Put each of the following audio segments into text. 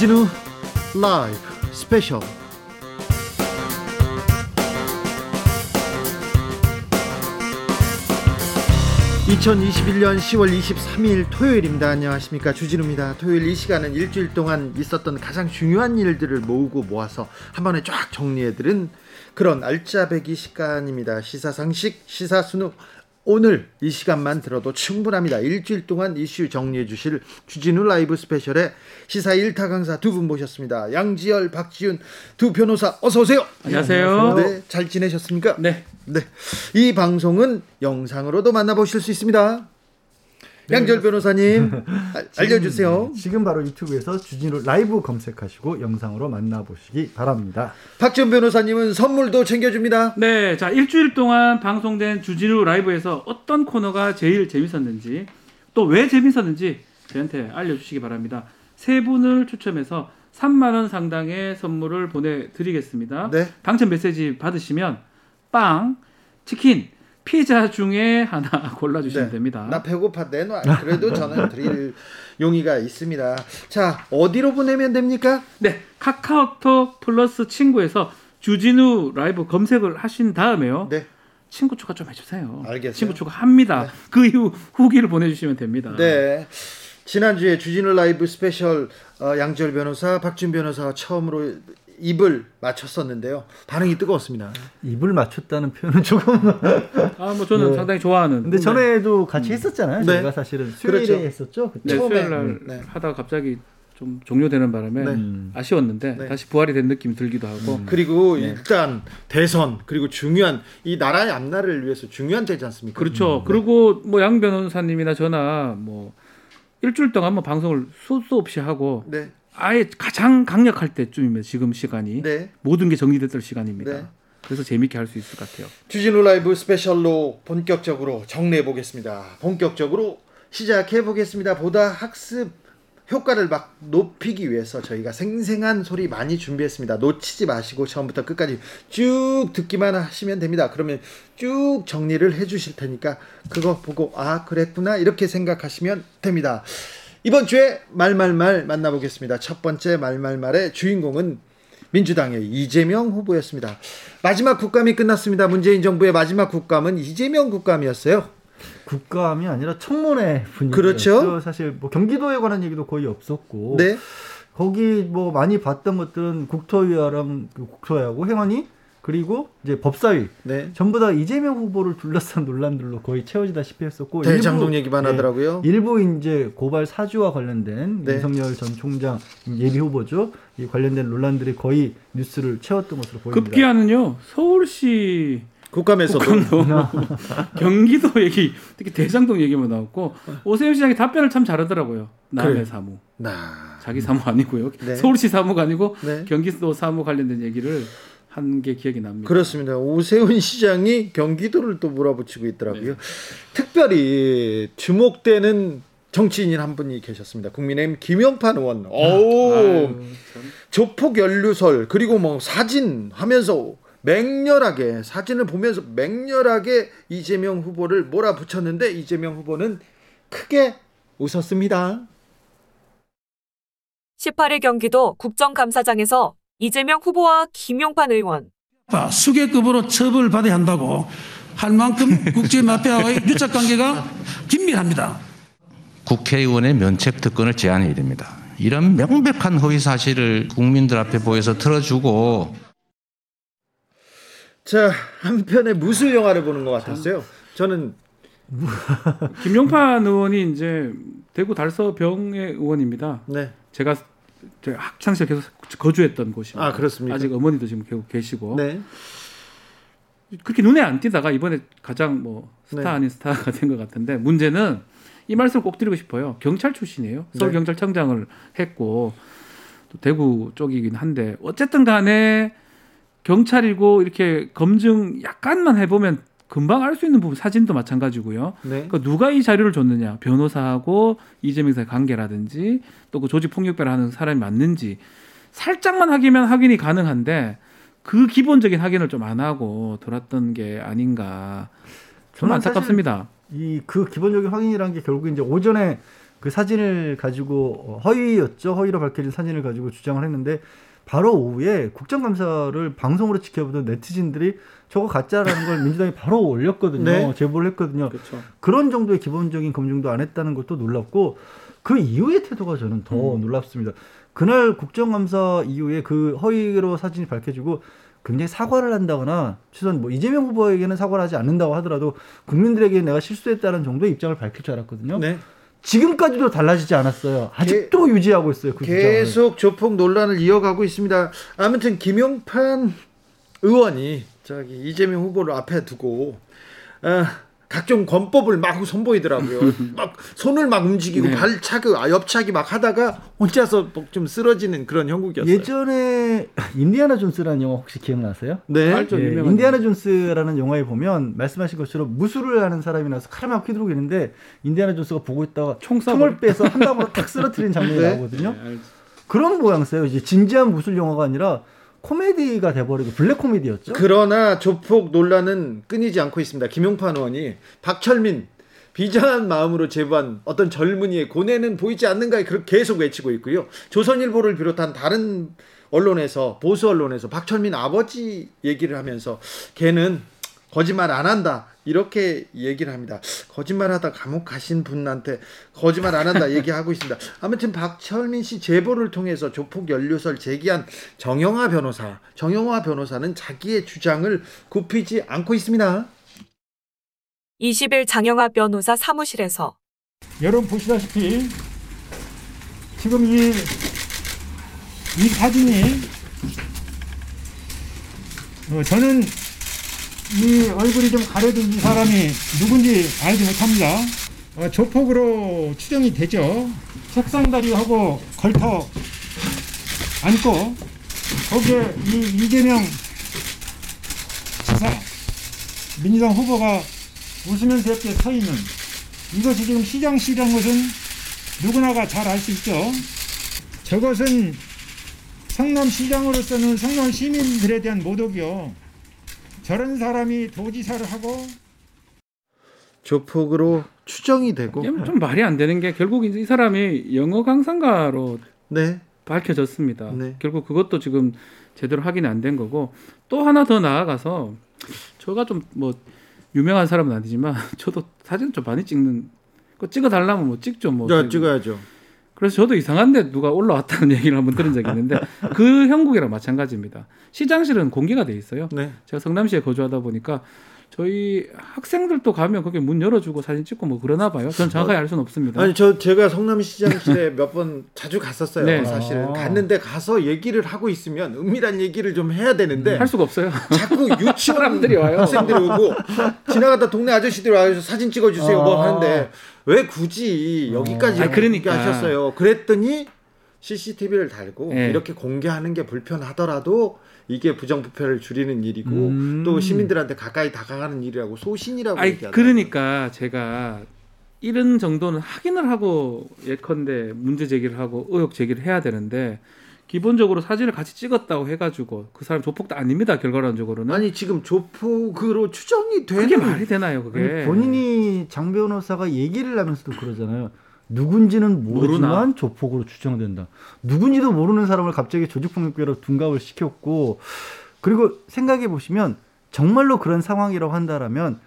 주진우 라이브 스페셜 2021년 10월 23일 토요일입니다. 안녕하십니까. 주진우입니다. 토요일 이 시간은 일주일 동안 있었던 가장 중요한 일들을 모으고 모아서 한 번에 쫙 정리해드린 그런 알짜배기 시간입니다. 시사상식, 시사순우, 오늘 이 시간만 들어도 충분합니다. 일주일 동안 이슈 정리해 주실 주진우 라이브 스페셜의 시사 1타 강사 두 분 모셨습니다. 양지열, 박지윤 두 변호사 어서 오세요. 안녕하세요. 네, 잘 지내셨습니까? 네. 네. 이 방송은 영상으로도 만나보실 수 있습니다. 양절 변호사님 알려주세요. 지금 바로 유튜브에서 주진우 라이브 검색하시고 영상으로 만나보시기 바랍니다. 박지훈 변호사님은 선물도 챙겨줍니다. 네, 자 일주일 동안 방송된 주진우 라이브에서 어떤 코너가 제일 재밌었는지 또 왜 재밌었는지 저한테 알려주시기 바랍니다. 세 분을 추첨해서 3만 원 상당의 선물을 보내드리겠습니다. 네. 당첨 메시지 받으시면 빵, 치킨, 피자 중에 하나 골라주시면 네. 됩니다. 나 배고파 내놔. 그래도 저는 드릴 용의가 있습니다. 자 어디로 보내면 됩니까? 네, 카카오톡 플러스 친구에서 주진우 라이브 검색을 하신 다음에요. 네. 친구 추가 좀 해주세요. 알겠어요. 친구 추가합니다. 네. 그 이후 후기를 보내주시면 됩니다. 네. 지난주에 주진우 라이브 스페셜 어, 양지열 변호사, 박지훈 변호사 처음으로 입을 맞췄었는데요. 반응이 뜨거웠습니다. 입을 맞췄다는 표현은 조금. 아, 뭐 저는 네. 상당히 좋아하는. 근데 전에도 같이 했었잖아요. 네. 저희가 사실은 수요일에 그렇죠. 했었죠. 그때. 네, 처음에, 수요일 날 음, 네. 하다가 갑자기 좀 종료되는 바람에 네. 음. 아쉬웠는데 네. 다시 부활이 된 느낌이 들기도 하고. 그리고 네. 일단 대선 그리고 중요한 이 나라의 앞날을 위해서 중요한 때지 않습니까? 그렇죠. 그리고 뭐 양 변호사님이나 저나 뭐 일주일 동안 뭐 방송을 소수 없이 하고 네. 아예 가장 강력할 때쯤이면 지금 시간이 네. 모든 게 정리됐던 시간입니다. 네. 그래서 재밌게 할 수 있을 것 같아요. 주진우 라이브 스페셜로 본격적으로 정리해 보겠습니다. 본격적으로 시작해 보겠습니다. 보다 학습 효과를 막 높이기 위해서 저희가 생생한 소리 많이 준비했습니다. 놓치지 마시고 처음부터 끝까지 쭉 듣기만 하시면 됩니다. 그러면 쭉 정리를 해 주실 테니까 그거 보고 아 그랬구나 이렇게 생각하시면 됩니다. 이번 주에 말말말 만나보겠습니다. 첫 번째 말말말의 주인공은 민주당의 이재명 후보였습니다. 마지막 국감이 끝났습니다. 문재인 정부의 마지막 국감은 이재명 국감이었어요. 국감이 아니라 청문회 분위기. 그렇죠. 사실 뭐 경기도에 관한 얘기도 거의 없었고. 네. 거기 뭐 많이 봤던 것들은 국토위랑 그 국토위하고 행안위 그리고 이제 법사위 네. 전부 다 이재명 후보를 둘러싼 논란들로 거의 채워지다시피 했었고 대장동 일부- 얘기만 네, 하더라고요. 일부 이제 고발 사주와 관련된 네. 윤석열 전 총장 예비 후보죠. 이 관련된 논란들이 거의 뉴스를 채웠던 것으로 보입니다. 급기야는요 서울시 국감에서도 경기도 얘기 특히 대장동 얘기만 나왔고 오세훈 시장이 답변을 참 잘하더라고요. 남의 그래요. 사무 나. 자기 사무 아니고요. 네. 서울시 사무가 아니고 네. 경기도 사무 관련된 얘기를 한 게 기억이 납니다. 그렇습니다. 오세훈 시장이 경기도를 또 몰아붙이고 있더라고요. 특별히 주목되는 정치인인 한 분이 계셨습니다. 국민의힘 김영판 의원. 오. 아유. 조폭 연루설 그리고 뭐 사진 하면서 맹렬하게 사진을 보면서 맹렬하게 이재명 후보를 몰아붙였는데 이재명 후보는 크게 웃었습니다. 18일 경기도 국정감사장에서 이재명 후보와 김용판 의원, 수계급으로 처벌을 받아야 한다고 할 만큼 국제 마피아와의 유착 관계가 긴밀합니다. 국회의원의 면책 특권을 제한해야 됩니다. 이런 명백한 허위 사실을 국민들 앞에 보여서 틀어주고 자 한편의 무술 영화를 보는 것 같았어요. 저는 김용판 의원이 이제 대구 달서병의 의원입니다. 네. 제가 제 학창 시절 계속 거주했던 곳입니다. 아, 그렇습니까? 아직 어머니도 지금 계속 계시고 네. 그렇게 눈에 안 띄다가 이번에 가장 뭐 스타 네. 아닌 스타가 된 것 같은데 문제는 이 말씀을 꼭 드리고 싶어요. 경찰 출신이에요. 서울 네. 경찰청장을 했고 또 대구 쪽이긴 한데 어쨌든 간에 경찰이고 이렇게 검증 약간만 해보면 금방 알 수 있는 부분 사진도 마찬가지고요. 네. 그 누가 이 자료를 줬느냐 변호사하고 이재명 사의 관계라든지 또 그 조직 폭력배를 하는 사람이 맞는지 살짝만 확인면 확인이 가능한데 그 기본적인 확인을 좀 안 하고 돌았던 게 아닌가 좀 안타깝습니다. 이 그 기본적인 확인이라는 게 결국 이제 오전에 그 사진을 가지고 어, 허위였죠. 허위로 밝혀진 사진을 가지고 주장을 했는데 바로 오후에 국정감사를 방송으로 지켜보던 네티즌들이 저거 가짜라는 걸 민주당이 바로 올렸거든요. 네. 제보를 했거든요. 그렇죠. 그런 정도의 기본적인 검증도 안 했다는 것도 놀랍고 그 이후의 태도가 저는 더 음. 놀랍습니다. 그날 국정감사 이후에 그 허위로 사진이 밝혀지고 굉장히 사과를 한다거나 최소한 뭐 이재명 후보에게는 사과를 하지 않는다고 하더라도 국민들에게 내가 실수했다는 정도의 입장을 밝힐 줄 알았거든요. 네. 지금까지도 달라지지 않았어요. 아직도 유지하고 있어요. 그 주장을. 계속 조폭 논란을 이어가고 있습니다. 아무튼 김용판 의원이 저기 이재명 후보를 앞에 두고 어, 각종 권법을 막 선보이더라고요. 막 손을 막 움직이고 네. 발차기, 아, 옆차기 막 하다가 혼자서 뭐좀 쓰러지는 그런 형국이었어요. 예전에 인디아나 존스라는 영화 혹시 기억나세요? 네. 알죠. 예, 인디아나 존스라는 영화에 보면 말씀하신 것처럼 무술을 하는 사람이 나서 칼을 막 휘두르고 있는데 인디아나 존스가 보고 있다가 총 총을. 빼서 한 방으로 탁 쓰러뜨리는 장면이 네. 나오거든요. 네, 알죠. 그런 모양새요. 이제 진지한 무술 영화가 아니라 코미디가 돼버리고 블랙 코미디였죠. 그러나 조폭 논란은 끊이지 않고 있습니다. 김용판 의원이 박철민 비장한 마음으로 제보한 어떤 젊은이의 고뇌는 보이지 않는가 그렇게 계속 외치고 있고요. 조선일보를 비롯한 다른 언론에서 보수 언론에서 박철민 아버지 얘기를 하면서 걔는 거짓말 안 한다 이렇게 얘기를 합니다. 거짓말하다 감옥 가신 분한테 거짓말 안 한다 얘기하고 있습니다. 아무튼 박철민 씨 제보를 통해서 조폭 연루설 제기한 정영화 변호사, 정영화 변호사는 자기의 주장을 굽히지 않고 있습니다. 20일 장영하 변호사 사무실에서 여러분 보시다시피 지금 이, 이 사진이 어, 저는 이 얼굴이 좀 가려진 이 사람이 누군지 알지 못합니다. 어, 조폭으로 추정이 되죠. 책상다리하고 걸터 앉고 거기에 이 이재명 지사 민주당 후보가 웃으면서 이렇게 서 있는 이것이 지금 시장실이라는 것은 누구나가 잘 알 수 있죠. 저것은 성남시장으로서는 성남 시민들에 대한 모독이요. 저런 사람이 도지사를 하고 조폭으로 추정이 되고 좀 말이 안 되는 게 결국 이 사람이 영어 강사가로 네. 밝혀졌습니다. 네. 결국 그것도 지금 제대로 확인이 안 된 거고 또 하나 더 나아가서 저가 좀 뭐 유명한 사람은 아니지만 저도 사진 좀 많이 찍는 거 찍어 달라면 뭐 찍죠 뭐. 자, 찍어야죠. 그래서 저도 이상한데 누가 올라왔다는 얘기를 한번 들은 적이 있는데 그 형국이랑 마찬가지입니다. 시장실은 공개가 돼 있어요. 네. 제가 성남시에 거주하다 보니까 저희 학생들도 가면 거기 문 열어주고 사진 찍고 뭐 그러나 봐요. 전 정확하게 알 수는 없습니다. 아니 저 제가 성남시장실에 몇 번 자주 갔었어요. 네. 사실은 아. 갔는데 가서 얘기를 하고 있으면 은밀한 얘기를 좀 해야 되는데 할 수가 없어요. 자꾸 유치원 사람들이 와요. 학생들이 오고 지나가다 동네 아저씨들이 와서 사진 찍어주세요 뭐 아. 하는데 왜 굳이 여기까지 아, 그러니까. 하셨어요. 그랬더니 CCTV를 달고 네. 이렇게 공개하는 게 불편하더라도 이게 부정부패를 줄이는 일이고 음. 또 시민들한테 가까이 다가가는 일이라고 소신이라고 얘기하더라고요. 그러니까 제가 이런 정도는 확인을 하고 예컨대 문제 제기를 하고 의혹 제기를 해야 되는데 기본적으로 사진을 같이 찍었다고 해가지고 그 사람 조폭도 아닙니다 결과론적으로는 아니 지금 조폭으로 추정이 되는 그게 말이 되나요 그게 아니, 본인이 장 변호사가 얘기를 하면서도 그러잖아요. 누군지는 모르지만 모르나. 조폭으로 추정된다. 누군지도 모르는 사람을 갑자기 조직폭력배로 둔갑을 시켰고 그리고 생각해 보시면 정말로 그런 상황이라고 한다라면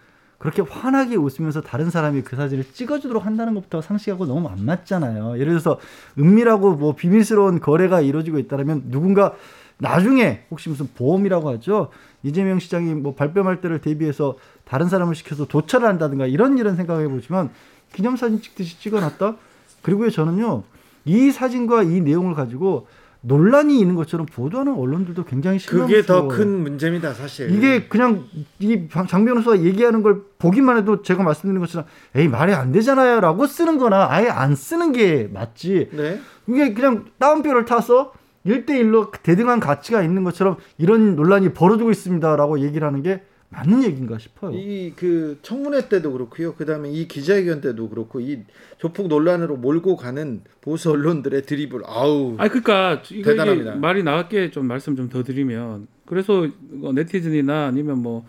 그렇게 환하게 웃으면서 다른 사람이 그 사진을 찍어주도록 한다는 것부터 상식하고 너무 안 맞잖아요. 예를 들어서 은밀하고 뭐 비밀스러운 거래가 이루어지고 있다면 누군가 나중에 혹시 무슨 보험이라고 하죠. 이재명 시장이 뭐 발뺌할 때를 대비해서 다른 사람을 시켜서 도찰을 한다든가 이런 일은 생각해 보지만 기념사진 찍듯이 찍어놨다. 그리고 저는요 이 사진과 이 내용을 가지고 논란이 있는 것처럼 보도하는 언론들도 굉장히 그게 더. 큰 문제입니다, 사실. 이게 그냥 이장 변호사가 얘기하는 걸 보기만 해도 제가 말씀드린 것처럼 에이 말이 안 되잖아요라고 쓰는 거나 아예 안 쓰는 게 맞지. 네. 이게 그냥 따옴표를 타서 일대일로 대등한 가치가 있는 것처럼 이런 논란이 벌어지고 있습니다라고 얘기를 하는 게 맞는 얘기인가 싶어요. 이 그 청문회 때도 그렇고요. 그다음에 이 기자회견 때도 그렇고 이 조폭 논란으로 몰고 가는 보수 언론들의 드립을 아우 아니 그러니까 이거 대단합니다. 말이 나왔게 좀 말씀 좀 더 드리면 그래서 어, 네티즌이나 아니면 뭐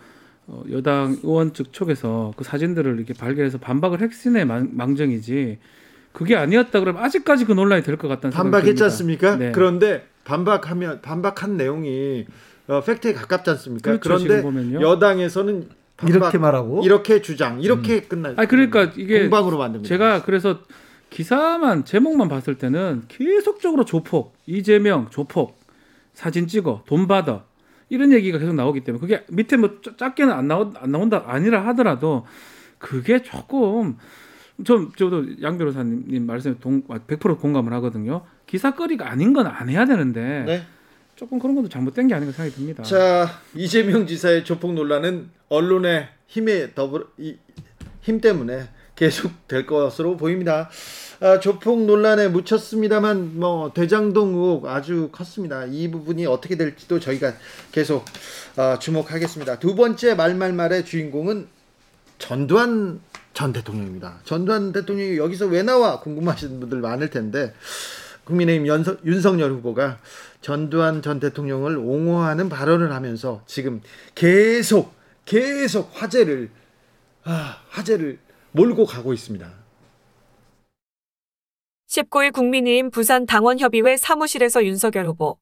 어, 여당 의원 측 쪽에서 그 사진들을 이렇게 발견해서 반박을 했으네 망- 망정이지 그게 아니었다 그러면 아직까지 그 논란이 될 것 같다는 생각이 반박했지. 않습니까? 네. 그런데 반박하면 반박한 내용이 어, 팩트에 가깝지 않습니까? 그렇죠, 그런데. 여당에서는 반박, 이렇게 말하고 이렇게 주장 이렇게 끝나. 아니 그러니까 이게 공방으로 만듭니다. 제가 그래서 기사만 제목만 봤을 때는 계속적으로 조폭, 이재명 조폭, 사진 찍어, 돈 받아 이런 얘기가 계속 나오기 때문에 그게 밑에 뭐 짜- 작게는 안 나온 안 나온다 아니라 하더라도 그게 조금 좀 저도 양 변호사님 말씀에 동, 100% 공감을 하거든요. 기사거리가 아닌 건 안 해야 되는데 네. 조금 그런 것도 잘못된 게 아닌가 생각이 듭니다. 자 이재명 지사의 조폭 논란은 언론의 힘에 더불어 이, 힘 때문에 계속 될 것으로 보입니다. 아, 조폭 논란에 묻혔습니다만 뭐 대장동 의혹 아주 컸습니다. 이 부분이 어떻게 될지도 저희가 계속 아, 주목하겠습니다. 두 번째 말말말의 주인공은 전두환 전 대통령입니다. 전두환 대통령이 여기서 왜 나와 궁금하신 분들 많을 텐데 국민의힘 연서, 윤석열 후보가 전두환 전 대통령을 옹호하는 발언을 하면서 지금 계속 계속 화제를 아, 화제를 몰고 가고 있습니다. 19일 국민의힘 부산 당원협의회 사무실에서 윤석열 후보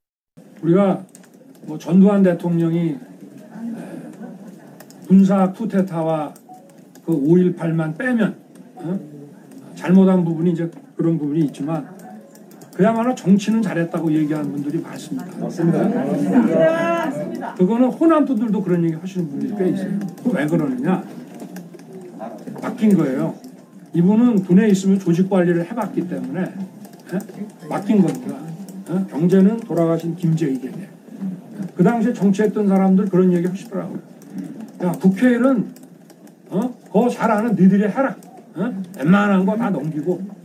우리가 뭐 전두환 대통령이 군사 쿠데타와 그 5.18만 빼면 어? 잘못한 부분이 이제 그런 부분이 있지만 그야말로 정치는 잘했다고 얘기하는 분들이 많습니다. 맞습니다. 그거는 호남 분들도 그런 얘기 하시는 분들이 꽤 있어요. 그왜 그러느냐? 바뀐 거예요. 이분은 군에 있으면 조직 관리를 해봤기 때문에 예? 맡긴 겁니다. 어? 경제는 돌아가신 김재익에게. 그 당시에 정치했던 사람들 그런 얘기 하시더라고요. 야, 국회의는 어? 그거 잘 아는 니들이 해라. 어? 웬만한 거 다 넘기고.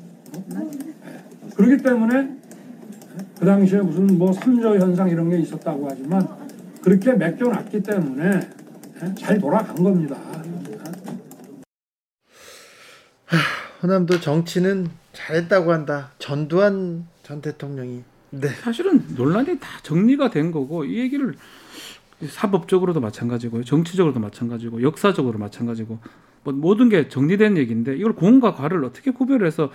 어? 그렇기 때문에 그 당시에 무슨 뭐 삼조 현상 이런 게 있었다고 하지만 그렇게 맡겨놨기 때문에 예? 잘 돌아간 겁니다. 호남도 정치는 잘했다고 한다. 전두환 전 대통령이 네. 사실은 논란이 다 정리가 된 거고 이 얘기를 사법적으로도 마찬가지고 정치적으로도 마찬가지고 역사적으로 마찬가지고 뭐 모든 게 정리된 얘기인데 이걸 공과 과를 어떻게 구별해서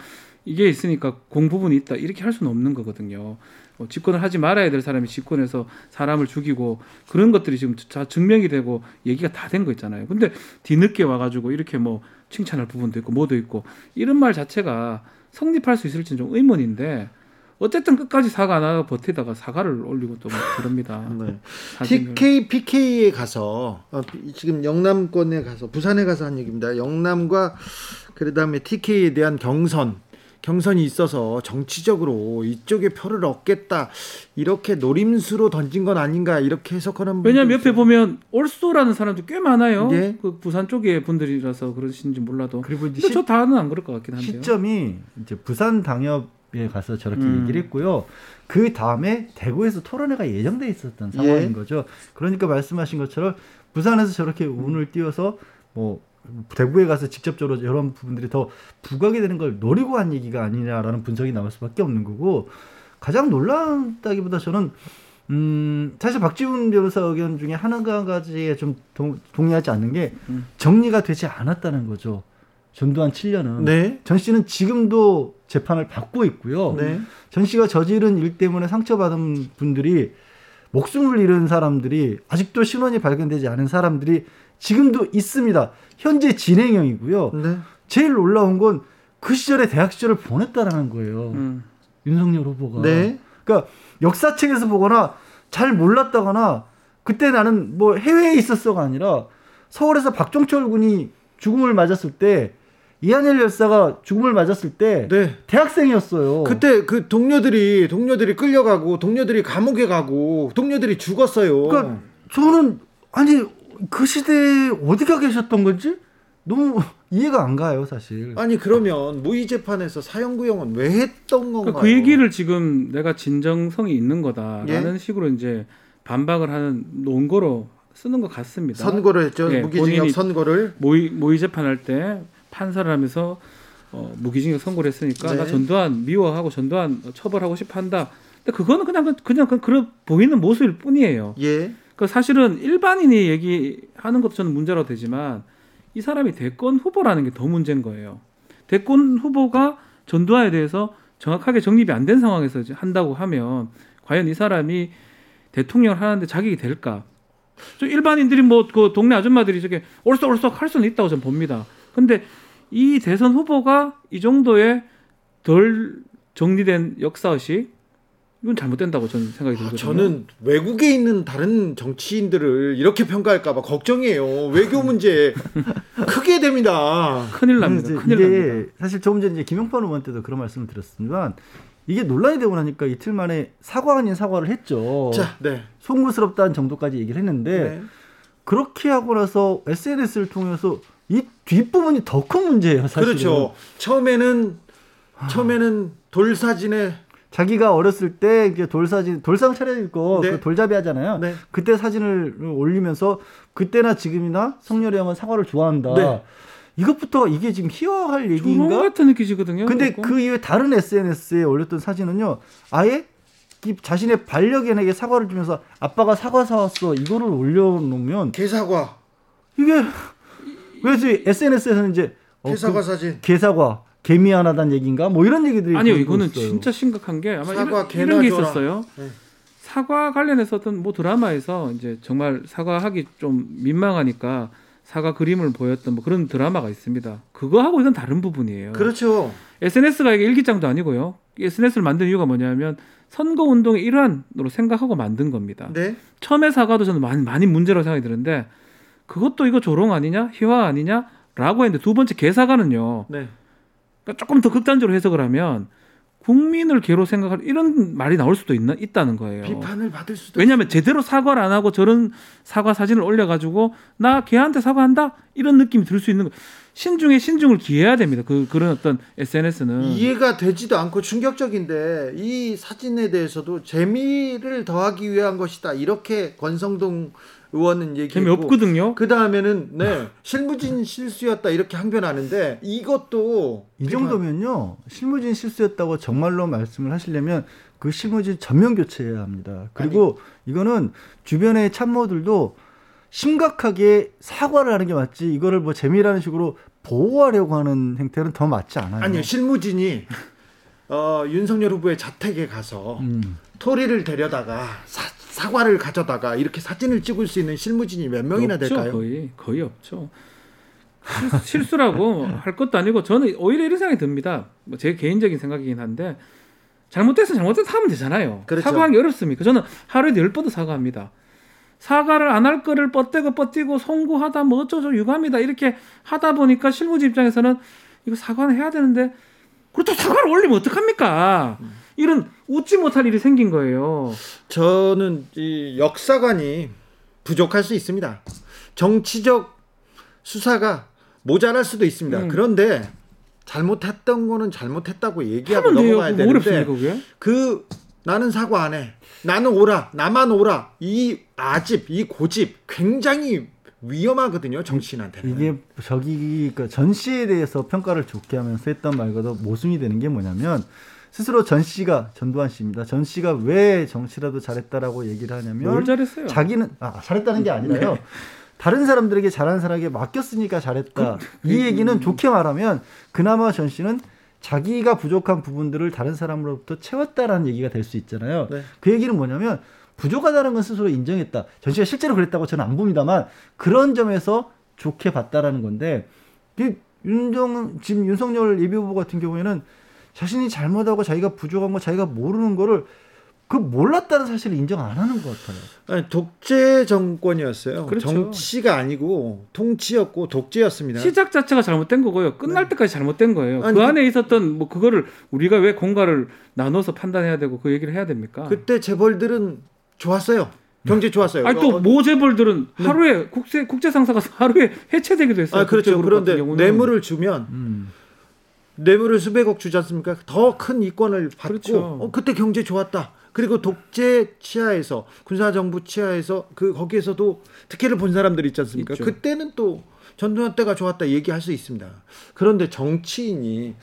이게 있으니까 공 부분이 있다 이렇게 할 수는 없는 거거든요. 뭐 집권을 하지 말아야 될 사람이 집권해서 사람을 죽이고 그런 것들이 지금 다 증명이 되고 얘기가 다 된 거 있잖아요. 근데 뒤늦게 와가지고 이렇게 뭐 칭찬할 부분도 있고 뭐도 있고 이런 말 자체가 성립할 수 있을지는 좀 의문인데 어쨌든 끝까지 사과 안 하고 버티다가 사과를 올리고 또막 그럽니다. 네. TK PK에 가서 어, 지금 영남권에 가서 부산에 가서 한 얘기입니다. 영남과 그다음에 TK에 대한 경선 경선이 있어서 정치적으로 이쪽에 표를 얻겠다 이렇게 노림수로 던진 건 아닌가 이렇게 해석하는 왜냐면 분도 옆에 있어요. 보면 올소라는 사람도 꽤 많아요. 예. 그 부산 쪽의 분들이라서 그러신지 몰라도. 그리고 이제 시, 저 다는 안 그럴 것 같긴 한데요. 시점이 이제 부산 당협에 가서 저렇게 음. 얘기를 했고요. 그 다음에 대구에서 토론회가 예정돼 있었던 예. 상황인 거죠. 그러니까 말씀하신 것처럼 부산에서 저렇게 운을 띄워서 뭐 대구에 가서 직접적으로 이런 부분들이 더 부각이 되는 걸 노리고 한 얘기가 아니냐라는 분석이 나올 수밖에 없는 거고 가장 놀랍다기보다 저는 음 사실 박지훈 변호사 의견 중에 하나 가지에 좀 동, 동의하지 않는 게 음. 정리가 되지 않았다는 거죠. 전두환 7년은 네. 전 씨는 지금도 재판을 받고 있고요. 네. 전 씨가 저지른 일 때문에 상처받은 분들이 목숨을 잃은 사람들이 아직도 신원이 발견되지 않은 사람들이 지금도 있습니다. 현재 진행형이고요. 네. 제일 놀라운 건 그 시절에 대학 시절을 보냈다라는 거예요. 음. 윤석열 후보가. 네. 그러니까 역사책에서 보거나 잘 몰랐다거나 그때 나는 뭐 해외에 있었어가 아니라 서울에서 박종철 군이 죽음을 맞았을 때 이한열 열사가 죽음을 맞았을 때 네. 대학생이었어요. 그때 그 동료들이 동료들이 끌려가고 동료들이 감옥에 가고 동료들이 죽었어요. 그러니까 저는 아니 그 시대에 어디가 계셨던 건지 너무 이해가 안 가요, 사실. 아니 그러면 무의 재판에서 사형 구형은 왜 했던 건가요? 그러니까 그 얘기를 지금 내가 진정성이 있는 거다라는 예? 식으로 이제 반박을 하는 논거로 쓰는 것 같습니다. 선고를 했죠. 예, 무기징역 본인이- 선고를. 모의 모의 재판할 때 판사를 하면서 어, 무기징역 선고를 했으니까 네. 나 전두환 미워하고 전두환 처벌하고 싶어한다. 근데 그거는 그냥 그- 그냥 그 그런 보이는 모습일 뿐이에요. 예. 그 사실은 일반인이 얘기하는 것도 저는 문제라고 되지만 이 사람이 대권 후보라는 게 더 문제인 거예요. 대권 후보가 전두환에 대해서 정확하게 정립이 안 된 상황에서 한다고 하면 과연 이 사람이 대통령을 하는데 자격이 될까? 저 일반인들이 뭐 그 동네 아줌마들이 저게 올썩올썩 할 수는 있다고 저는 봅니다. 근데 이 대선 후보가 이 정도의 덜 정리된 역사의식 이건 잘못된다고 저는 생각이 들거든요. 저는 외국에 있는 다른 정치인들을 이렇게 평가할까봐 걱정이에요. 외교 문제 크게 됩니다. 큰일 납니다. 이제 큰일 이게 납니다. 사실 조금 전에 이제 김영판 의원 때도 그런 말씀을 드렸습니다만 이게 논란이 되고 나니까 이틀 만에 사과 아닌 사과를 했죠. 자, 네. 송구스럽다는 정도까지 얘기를 했는데 네. 그렇게 하고 나서 SNS를 통해서 이 뒷부분이 더 큰 문제예요, 사실은. 그렇죠. 처음에는 처음에는 돌 사진에 자기가 어렸을 때 이제 돌사진 돌상 차려입고 네. 그 돌잡이 하잖아요. 네. 그때 사진을 올리면서 그때나 지금이나 성렬이 형은 사과를 좋아한다. 네. 이것부터 이게 지금 희화할 얘기인가? 같은 느낌이거든요. 근데 그거. 그 이후에 다른 SNS에 올렸던 사진은요. 아예 이 자신의 반려견에게 사과를 주면서 아빠가 사과 사왔어 이거를 올려놓으면 개사과, 이게 그래서 SNS에서는 이제 어, 개사과 그 사진. 개사과 개미 하나단 얘기인가 뭐 이런 얘기들이 아니요, 이거는 있어요. 진짜 심각한 게 아마 사과 이런, 이런 게 줘라. 있었어요. 네. 사과 관련해서 어떤 뭐 드라마에서 이제 정말 사과하기 좀 민망하니까 사과 그림을 보였던 뭐 그런 드라마가 있습니다. 그거하고 이건 다른 부분이에요. 그렇죠. SNS가 이게 일기장도 아니고요. SNS를 만든 이유가 뭐냐면 선거 운동의 일환으로 생각하고 만든 겁니다. 네. 처음에 사과도 저는 많이, 많이 문제라고 생각이 드는데 그것도 이거 조롱 아니냐, 희화 아니냐라고 했는데 두 번째 개사과는요. 네. 그러니까 조금 더 극단적으로 해석을 하면 국민을 개로 생각할 이런 말이 나올 수도 있나 있다는 거예요. 비판을 받을 수도 왜냐하면 제대로 사과를 안 하고 저런 사과 사진을 올려가지고 나 걔한테 사과한다 이런 느낌이 들 수 있는 거. 신중에 신중을 기해야 됩니다. 그 그런 어떤 SNS는 이해가 되지도 않고 충격적인데 이 사진에 대해서도 재미를 더하기 위한 것이다 이렇게 권성동 의원은 얘기했고 재미없거든요. 그 다음에는 네 실무진 실수였다 이렇게 항변하는데 이것도 이 정도면요 실무진 실수였다고 정말로 말씀을 하시려면 그 실무진 전면 교체해야 합니다. 그리고 이거는 주변의 참모들도 심각하게 사과를 하는 게 맞지 이거를 뭐 재미라는 식으로 보호하려고 하는 행태는 더 맞지 않아요. 아니요 실무진이 어, 윤석열 후보의 자택에 가서 음. 토리를 데려다가 사, 사과를 가져다가 이렇게 사진을 찍을 수 있는 실무진이 몇 명이나 없죠, 될까요? 거의 거의 없죠. 실, 수 라고 할 것도 아니고 저는 오히려 이런 생각이 듭니다. 뭐 제 개인적인 생각이긴 한데 잘못돼서 잘못돼서 하면 되잖아요. 그렇죠. 사과하기 어렵습니까? 저는 하루에 열 번도 사과합니다. 사과를 안 할 거를 뻗대고 뻗뛰고 송구하다 뭐 어쩌고 유감이다 이렇게 하다 보니까 실무지 입장에서는 이거 사과는 해야 되는데 그렇다고 사과를 올리면 어떡합니까? 이런 웃지 못할 일이 생긴 거예요. 저는 이 역사관이 부족할 수 있습니다. 정치적 수사가 모자랄 수도 있습니다. 음. 그런데 잘못했던 거는 잘못했다고 얘기하고 돼요. 넘어가야 그거 되는데 어렵습니까 그게? 그 나는 사과 안 해. 나는 오라. 나만 오라. 이 아집, 이 고집 굉장히 위험하거든요. 정치인한테는. 이게 저기 그전 씨에 대해서 평가를 좋게 하면서 했던 말과도 모순이 되는 게 뭐냐면 스스로 전 씨가 전두환 씨입니다. 전 씨가 왜 정치라도 잘했다라고 얘기를 하냐면 뭘 잘했어요? 자기는 아 잘했다는 게 아니라요. 다른 사람들에게 잘하는 사람에게 맡겼으니까 잘했다. 이 얘기는 좋게 말하면 그나마 전 씨는 자기가 부족한 부분들을 다른 사람으로부터 채웠다라는 얘기가 될 수 있잖아요. 네. 그 얘기는 뭐냐면 부족하다는 건 스스로 인정했다. 전 씨가 실제로 그랬다고 저는 안 봅니다만 그런 점에서 좋게 봤다라는 건데 이 윤정 지금 윤석열 예비 후보 같은 경우에는 자신이 잘못하고 자기가 부족한 거 자기가 모르는 거를 그 몰랐다는 사실을 인정 안 하는 것 같아요. 아니, 독재 정권이었어요. 그렇죠. 정치가 아니고 통치였고 독재였습니다. 시작 자체가 잘못된 거고요. 끝날 때까지 잘못된 거예요. 네. 아니, 그 그- 안에 있었던 뭐 그거를 우리가 왜 공과를 나눠서 판단해야 되고 그 얘기를 해야 됩니까? 그때 재벌들은 좋았어요. 경제 좋았어요. 아니 어, 또 모재벌들은 하루에 국제 국제 상사가 하루에 해체되기도 했어요. 아, 그렇죠. 그런데 경우는. 뇌물을 주면 음. 뇌물을 수백억 주지 않습니까? 더 큰 이권을 받고 그렇죠. 어, 그때 경제 좋았다. 그리고 독재 치하에서 군사 정부 치하에서 그 거기에서도 특혜를 본 사람들 있지 않습니까? 있죠. 그때는 또 전두환 때가 좋았다 얘기할 수 있습니다. 그런데 정치인이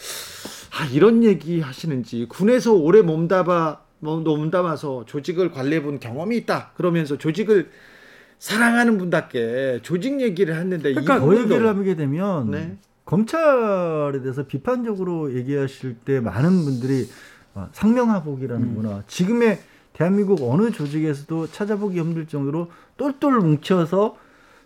아 이런 얘기 하시는지 군에서 오래 몸담아 뭐, 몸담아서 조직을 관리해 본 경험이 있다. 그러면서 조직을 사랑하는 분답게 조직 얘기를 했는데 그러니까 그 이분도- 얘기를 하게 되면 네. 검찰에 대해서 비판적으로 얘기하실 때 많은 분들이 아, 상명하복이라는구나. 지금의 대한민국 어느 조직에서도 찾아보기 힘들 정도로 똘똘 뭉쳐서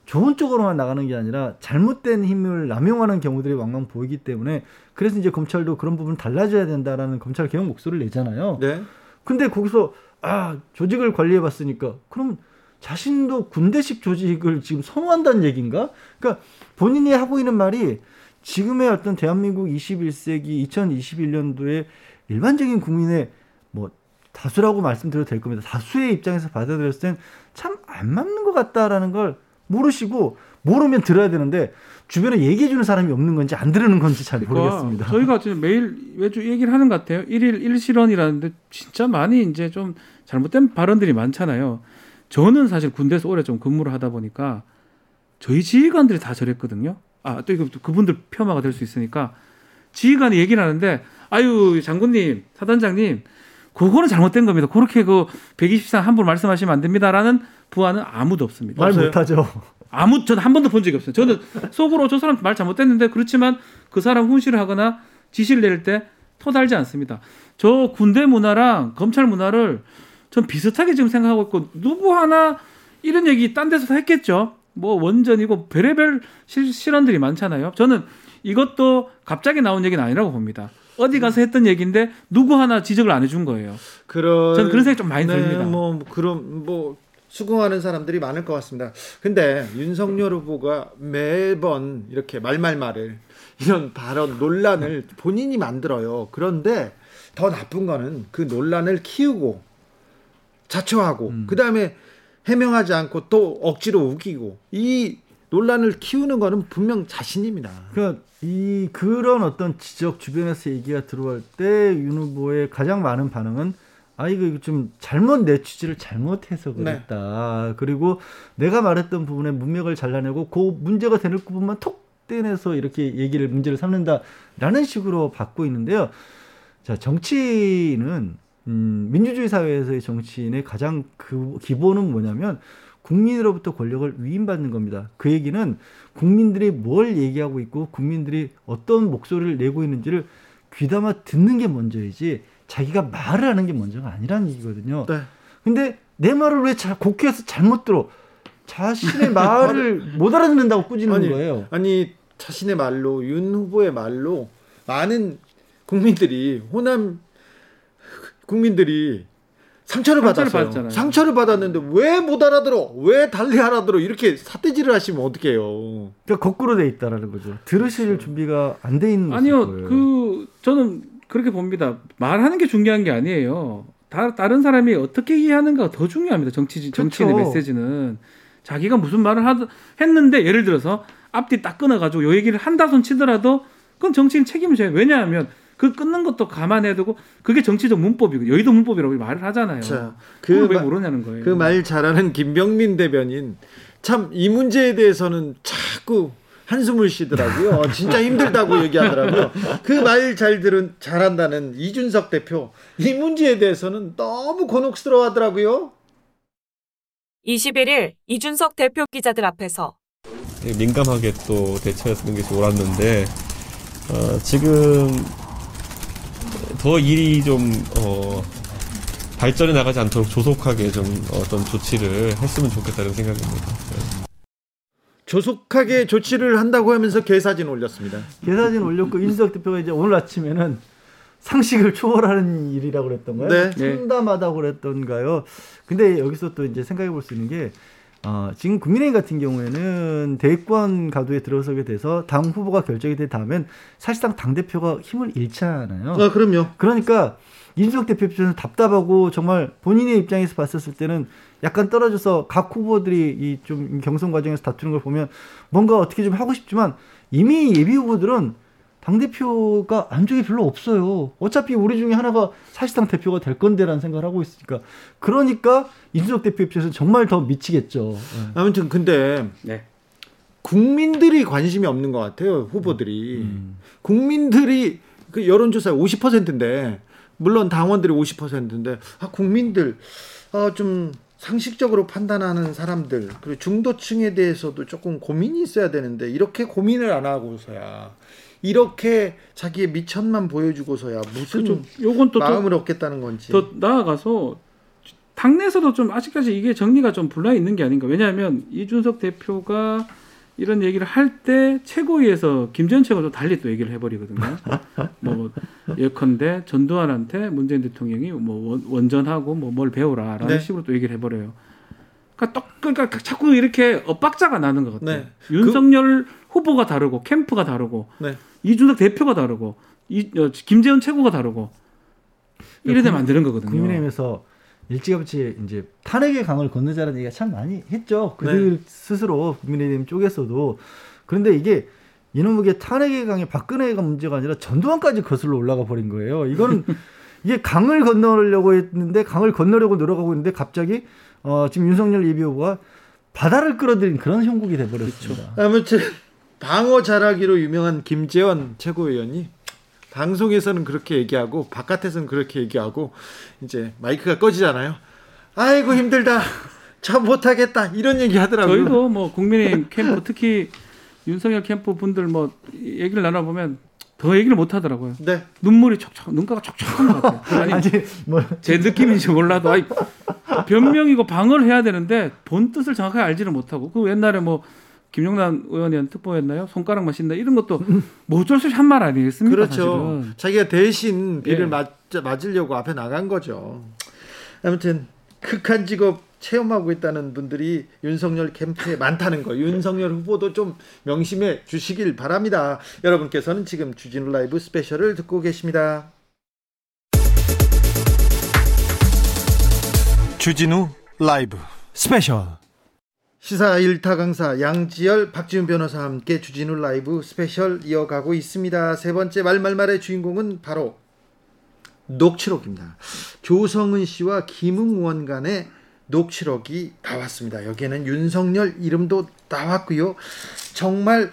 좋은 쪽으로만 나가는 게 아니라 잘못된 힘을 남용하는 경우들이 왕왕 보이기 때문에 그래서 이제 검찰도 그런 부분 달라져야 된다라는 검찰 개혁 목소리를 내잖아요. 네. 근데 거기서 아 조직을 관리해 봤으니까 그럼 자신도 군대식 조직을 지금 선호한다는 얘기인가? 그러니까 본인이 하고 있는 말이 지금의 어떤 대한민국 21세기 2021년도에 일반적인 국민의 뭐 다수라고 말씀드려도 될 겁니다. 다수의 입장에서 받아들였을 땐 참 안 맞는 것 같다라는 걸 모르시고 모르면 들어야 되는데 주변에 얘기해 주는 사람이 없는 건지 안 들으는 건지 잘 모르겠습니다. 그러니까 저희가 지금 매일 매주 얘기를 하는 것 같아요. 일일 일실언이라는데 진짜 많이 이제 좀 잘못된 발언들이 많잖아요. 저는 사실 군대에서 오래 좀 근무를 하다 보니까 저희 지휘관들이 다 저랬거든요. 아, 또 이거 또 그분들 폄하가 될 수 있으니까 지휘관이 얘기를 하는데 아유, 장군님, 사단장님, 그거는 잘못된 겁니다. 그렇게 그 120상 함부로 말씀하시면 안 됩니다라는 부하는 아무도 없습니다. 말? 못하죠. 아무 전 한 번도 본 적이 없어요. 저는 속으로 저 사람 말 잘못됐는데 그렇지만 그 사람 훈시를 하거나 지시를 내릴 때 토달지 않습니다. 저 군대 문화랑 검찰 문화를 전 비슷하게 지금 생각하고 있고 누구 하나 이런 얘기 딴 데서 했겠죠. 뭐 원전이고 별의별 실, 실언들이 많잖아요. 저는 이것도 갑자기 나온 얘기는 아니라고 봅니다. 어디 가서 했던 얘기인데 누구 하나 지적을 안 해준 거예요. 그런 저는 그런 생각이 좀 많이 네, 듭니다. 뭐 그런 뭐 수긍하는 사람들이 많을 것 같습니다. 근데 윤석열 후보가 매번 이렇게 말말말을 이런 발언 논란을 본인이 만들어요. 그런데 더 나쁜 거는 그 논란을 키우고 자초하고 음. 그다음에 해명하지 않고 또 억지로 우기고 이 논란을 키우는 거는 분명 자신입니다. 그러니까 이 그런 어떤 지적 주변에서 얘기가 들어올 때 윤 후보의 가장 많은 반응은 아 이거 이거 좀 잘못 내 취지를 잘못해서 그랬다. 그리고 내가 말했던 부분에 문맥을 잘라내고 그 문제가 되는 부분만 톡 떼내서 이렇게 얘기를 문제를 삼는다라는 식으로 받고 있는데요. 자 정치는 음, 민주주의 사회에서의 정치인의 가장 그 기본은 뭐냐면 국민으로부터 권력을 위임받는 겁니다. 그 얘기는 국민들이 뭘 얘기하고 있고 국민들이 어떤 목소리를 내고 있는지를 귀담아 듣는 게 먼저이지 자기가 말을 하는 게 먼저가 아니라는 얘기거든요. 네. 근데 내 말을 왜 자, 국회에서 잘못 들어? 자신의 말을 못 알아듣는다고 꾸짖는 아니, 거예요. 아니 자신의 말로 윤 후보의 말로 많은 국민들이 호남 국민들이 상처를, 상처를 받았어요. 받았잖아요. 상처를 받았는데 왜 못 알아들어? 왜 달리 알아들어? 이렇게 사태질을 하시면 어떡해요? 그러니까 거꾸로 돼 있다라는 거죠. 들으실 준비가 안 돼 있는 아니요, 거예요. 그 저는 그렇게 봅니다. 말하는 게 중요한 게 아니에요. 다, 다른 사람이 어떻게 이해하는가가 더 중요합니다. 정치 정치인의 그렇죠. 메시지는 자기가 무슨 말을 하, 했는데 예를 들어서 앞뒤 딱 끊어 가지고 요 얘기를 한다손 치더라도 그건 정치인 책임을 져요. 왜냐하면 그 끊는 것도 감안해두고 그게 정치적 문법이고 여의도 문법이라고 말을 하잖아요. 자, 그걸 왜 마- 모르냐는 거예요. 그 말 잘하는 김병민 대변인 참 이 문제에 대해서는 자꾸 한숨을 쉬더라고요. 어, 진짜 힘들다고 얘기하더라고요. 그 말 잘 들은 잘한다는 이준석 대표 이 문제에 대해서는 너무 곤혹스러워하더라고요. 21일 이준석 대표 기자들 앞에서 민감하게 또 대처했는 것이 옳았는데 어, 지금 더 일이 좀 어, 발전해 나가지 않도록 조속하게 좀 어떤 조치를 했으면 좋겠다는 생각입니다. 네. 조속하게 조치를 한다고 하면서 개사진 올렸습니다. 계사진 올렸고 이준석 대표가 이제 오늘 아침에는 상식을 초월하는 일이라고 그랬던가요? 네. 참담하다고 그랬던가요? 근데 여기서 또 이제 생각해 볼 수 있는 게 어, 지금 국민의힘 같은 경우에는 대권 가도에 들어서게 돼서 당 후보가 결정이 된 다음엔 사실상 당 대표가 힘을 잃잖아요. 아, 그럼요. 그러니까 이준석 대표 입장에서 답답하고 정말 본인의 입장에서 봤었을 때는 약간 떨어져서 각 후보들이 이 좀 경선 과정에서 다투는 걸 보면 뭔가 어떻게 좀 하고 싶지만 이미 예비 후보들은 당 대표가 안쪽에 별로 없어요. 어차피 우리 중에 하나가 사실상 대표가 될 건데라는 생각을 하고 있으니까 그러니까 이준석 대표 입장에서 정말 더 미치겠죠. 네. 아무튼 근데 네. 국민들이 관심이 없는 것 같아요 후보들이 음. 국민들이 그 여론조사 50%인데 물론 당원들이 50%인데 아 국민들 아 좀 상식적으로 판단하는 사람들 그리고 중도층에 대해서도 조금 고민이 있어야 되는데 이렇게 고민을 안 하고서야 이렇게 자기의 미천만 보여주고서야 무슨 그렇죠. 요건 또, 또 마음을 얻겠다는 건지. 더 나아가서 당내에서도 좀 아직까지 이게 정리가 좀 불나 있는 게 아닌가. 왜냐하면 이준석 대표가 이런 얘기를 할 때 최고위에서 김전 최고도 달리 또 얘기를 해버리거든요. 뭐 예컨대 전두환한테 문재인 대통령이 뭐 원- 원전하고 뭐 뭘 배우라라는 네. 식으로 또 얘기를 해버려요. 그러니까 또 그러니까 자꾸 이렇게 엇박자가 나는 것 같아요. 네. 윤석열 후보가 다르고 캠프가 다르고 네. 이준석 대표가 다르고 이 어, 김재원 최고가 다르고 이래 되면 안 되는 거거든요. 국민의힘에서 일찌감치 이제 탄핵의 강을 건너자는 얘기가 참 많이 했죠. 그들 네. 스스로 국민의힘 쪽에서도 그런데 이게 이놈에게 탄핵의 강이 박근혜가 문제가 아니라 전두환까지 거슬러 올라가 버린 거예요. 이거는 이게 강을 건너려고 했는데 강을 건너려고 노력하고 있는데 갑자기 어, 지금 윤석열 예비 후보가 바다를 끌어들인 그런 형국이 돼버렸습니다. 아무튼 방어 잘하기로 유명한 김재원 최고위원이 방송에서는 그렇게 얘기하고 바깥에서는 그렇게 얘기하고 이제 마이크가 꺼지잖아요. 아이고 힘들다. 참 못하겠다. 이런 얘기 하더라고요. 저희도 뭐 국민의힘 캠프 특히 윤석열 캠프 분들 뭐 얘기를 나눠보면 더 얘기를 못 하더라고요. 네. 눈물이 촉촉, 눈가가 촉촉한 것 같아요. 아니, 아니 뭐 제 느낌인지 몰라도 아이, 변명이고 방어를 해야 되는데 본 뜻을 정확하게 알지를 못하고 그 옛날에 뭐 김용남 의원이 특보였나요? 손가락 맛있나 이런 것도 뭐 어쩔 수 없이 한 말 아니겠습니까? 그렇죠. 사실은. 자기가 대신 비를 예. 맞, 맞으려고 앞에 나간 거죠. 아무튼 극한 직업 체험하고 있다는 분들이 윤석열 캠프에 많다는 거. 윤석열 후보도 좀 명심해 주시길 바랍니다. 여러분께서는 지금 주진우 라이브 스페셜을 듣고 계십니다. 주진우 라이브 스페셜 시사 일타 강사 양지열 박지훈 변호사와 함께 주진우 라이브 스페셜 이어가고 있습니다. 세 번째 말말말의 주인공은 바로 녹취록입니다. 조성은 씨와 김웅 의원 간의 녹취록이 나왔습니다. 여기에는 윤석열 이름도 나왔고요. 정말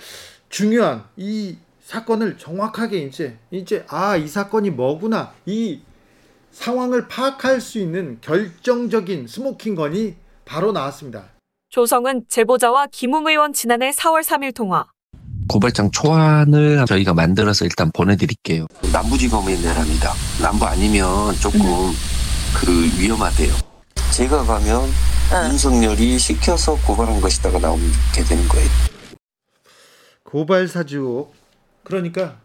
중요한 이 사건을 정확하게 이제 이제 아 이 사건이 뭐구나 이 상황을 파악할 수 있는 결정적인 smoking gun이 바로 나왔습니다. 조성은 제보자와 김웅 의원 지난해 4월 3일 통화. 고발장 초안을 저희가 만들어서 일단 보내드릴게요. 남부지검에 내랍니다. 남부 아니면 조금 그 위험하대요. 제가 가면 윤석열이 시켜서 고발한 것이다가 나오게 되는 거예요. 고발 사주 그러니까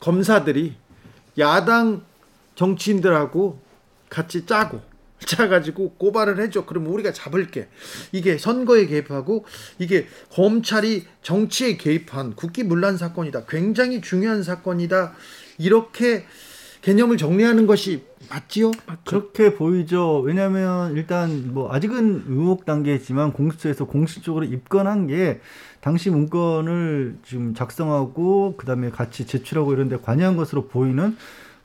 검사들이 야당 정치인들하고 같이 짜고 짜가지고 고발을 해줘. 그럼 우리가 잡을게. 이게 선거에 개입하고 이게 검찰이 정치에 개입한 국기문란 사건이다. 굉장히 중요한 사건이다. 이렇게 개념을 정리하는 것이 맞지요? 그렇게 보이죠. 왜냐하면 일단 뭐 아직은 의혹 단계지만 공수처에서 공식적으로 입건한 게 당시 문건을 지금 작성하고 그다음에 같이 제출하고 이런 데 관여한 것으로 보이는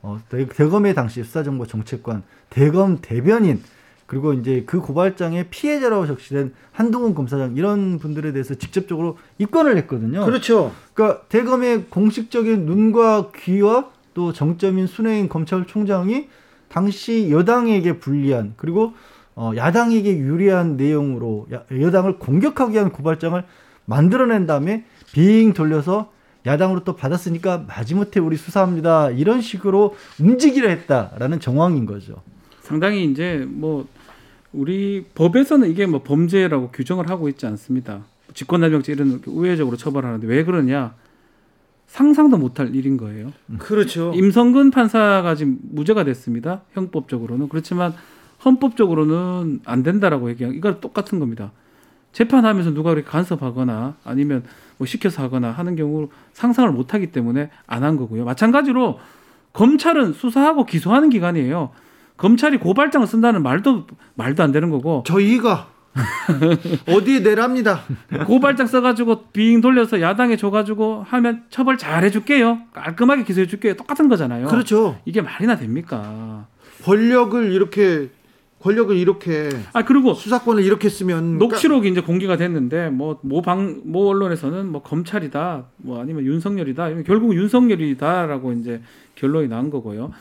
어, 대- 대검의 당시 수사정보 정책관 대검 대변인 그리고 이제 그 고발장의 피해자라고 적시된 한동훈 검사장 이런 분들에 대해서 직접적으로 입건을 했거든요. 그렇죠. 그러니까 대검의 공식적인 눈과 귀와 또 정점인 순혜인 검찰총장이 당시 여당에게 불리한 그리고 어, 야당에게 유리한 내용으로 야, 여당을 공격하기 위한 고발장을 만들어낸 다음에 빙 돌려서 야당으로 또 받았으니까 마지못해 우리 수사합니다 이런 식으로 움직이려 했다라는 정황인 거죠. 상당히 이제 뭐 우리 법에서는 이게 뭐 범죄라고 규정을 하고 있지 않습니다. 직권남용죄 이런 우회적으로 처벌하는데 왜 그러냐? 상상도 못할 일인 거예요. 그렇죠. 임성근 판사가 지금 무죄가 됐습니다. 형법적으로는 그렇지만 헌법적으로는 안 된다라고 얘기한 이거 똑같은 겁니다. 재판하면서 누가 그렇게 간섭하거나 아니면 뭐 시켜서 하거나 하는 경우 상상을 못 하기 때문에 안 한 거고요. 마찬가지로 검찰은 수사하고 기소하는 기관이에요. 검찰이 고발장을 쓴다는 말도 말도 안 되는 거고 저희가 어디에 내랍니다. 고발장 써가지고 빙 돌려서 야당에 줘가지고 하면 처벌 잘 해줄게요. 깔끔하게 기소해줄게요. 똑같은 거잖아요. 그렇죠. 이게 말이나 됩니까? 권력을 이렇게 권력을 이렇게 아 그리고 수사권을 이렇게 쓰면 녹취록이 이제 공개가 됐는데 뭐모방모 언론에서는 뭐 검찰이다 뭐 아니면 윤석열이다 이런 결국 윤석열이다라고 이제 결론이 난 거고요.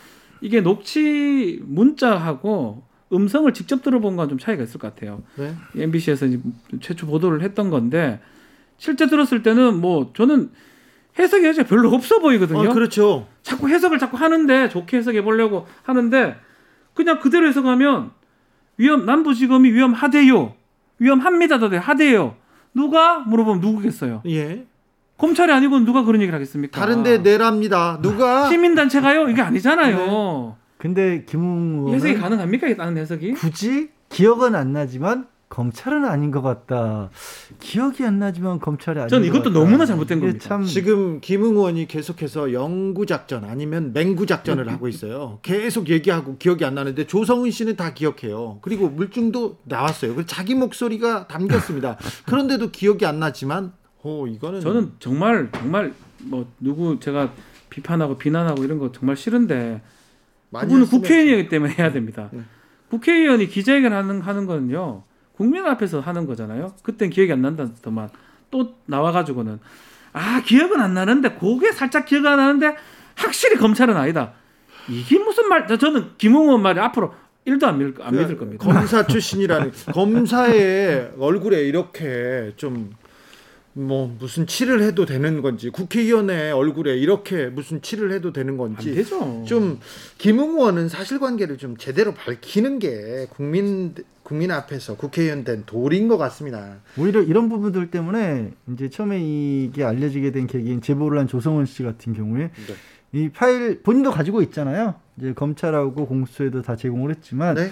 이게 녹취 문자하고 음성을 직접 들어본 건 좀 차이가 있을 것 같아요. 네. MBC에서 최초 보도를 했던 건데 실제 들었을 때는 뭐 저는 해석의 여지가 별로 없어 보이거든요. 어, 그렇죠. 자꾸 해석을 자꾸 하는데 좋게 해석해 보려고 하는데 그냥 그대로 해석하면 위험 남부지검이 위험하대요. 위험합니다. 더 하대요. 누가 물어보면 누구겠어요? 예. 검찰이 아니고 누가 그런 얘기를 하겠습니까? 다른데 내랍니다. 누가 시민단체가요? 이게 아니잖아요. 근데 김웅 해석이 의원은 가능합니까? 이 다른 해석이? 굳이 기억은 안 나지만 검찰은 아닌 것 같다. 기억이 안 나지만 검찰이 아닌 전것 이것도 같다. 너무나 잘못된 겁니다. 참 지금 김웅 의원이 계속해서 영구 작전 아니면 맹구 작전을 하고 있어요. 계속 얘기하고 기억이 안 나는데 조성은 씨는 다 기억해요. 그리고 물증도 나왔어요. 그리고 자기 목소리가 담겼습니다. 그런데도 기억이 안 나지만 오 이거는 저는 정말 정말 뭐 누구 제가 비판하고 비난하고 이런 거 정말 싫은데 그분은 했으면 국회의원이기 때문에 해야 됩니다. 네. 국회의원이 기자회견 하는 하는 거는요 국민 앞에서 하는 거잖아요. 그땐 기억이 안 난다더만 또 나와가지고는 아 기억은 안 나는데 그게 살짝 기억 안 나는데 확실히 검찰은 아니다. 이게 무슨 말? 저- 저는 김웅원 말이 앞으로 1도 안 믿을, 안그 믿을 겁니다. 검사 출신이라는 검사의 얼굴에 이렇게 좀 뭐 무슨 칠을 해도 되는 건지 국회의원의 얼굴에 이렇게 무슨 칠을 해도 되는 안 건지. 좀 김웅 의원은 사실관계를 좀 제대로 밝히는 게 국민 국민 앞에서 국회의원 된 도리인 것 같습니다. 오히려 이런 부분들 때문에 이제 처음에 이게 알려지게 된 계기인 제보를 한 조성원 씨 같은 경우에 네. 이 파일 본인도 가지고 있잖아요. 이제 검찰하고 공수처에도 다 제공을 했지만 네.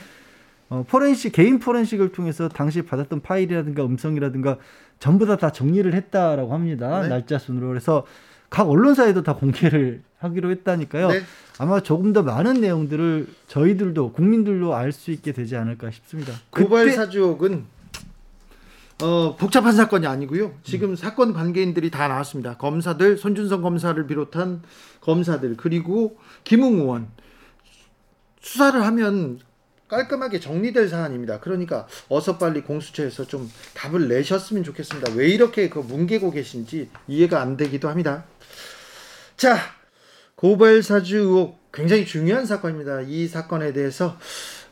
어, 포렌식 개인 포렌식을 통해서 당시 받았던 파일이라든가 음성이라든가 전부 다 다 정리를 했다라고 합니다. 네. 날짜 순으로 그래서 각 언론사에도 다 공개를 하기로 했다니까요. 네. 아마 조금 더 많은 내용들을 저희들도 국민들도 알 수 있게 되지 않을까 싶습니다. 고발 그때- 사주옥은 어, 복잡한 사건이 아니고요. 지금 사건 관계인들이 다 나왔습니다. 검사들 손준성 검사를 비롯한 검사들 그리고 김웅 의원 수사를 하면 깔끔하게 정리될 사안입니다. 그러니까 어서 빨리 공수처에서 좀 답을 내셨으면 좋겠습니다. 왜 이렇게 그 뭉개고 계신지 이해가 안 되기도 합니다. 자, 고발 사주 의혹 굉장히 중요한 사건입니다. 이 사건에 대해서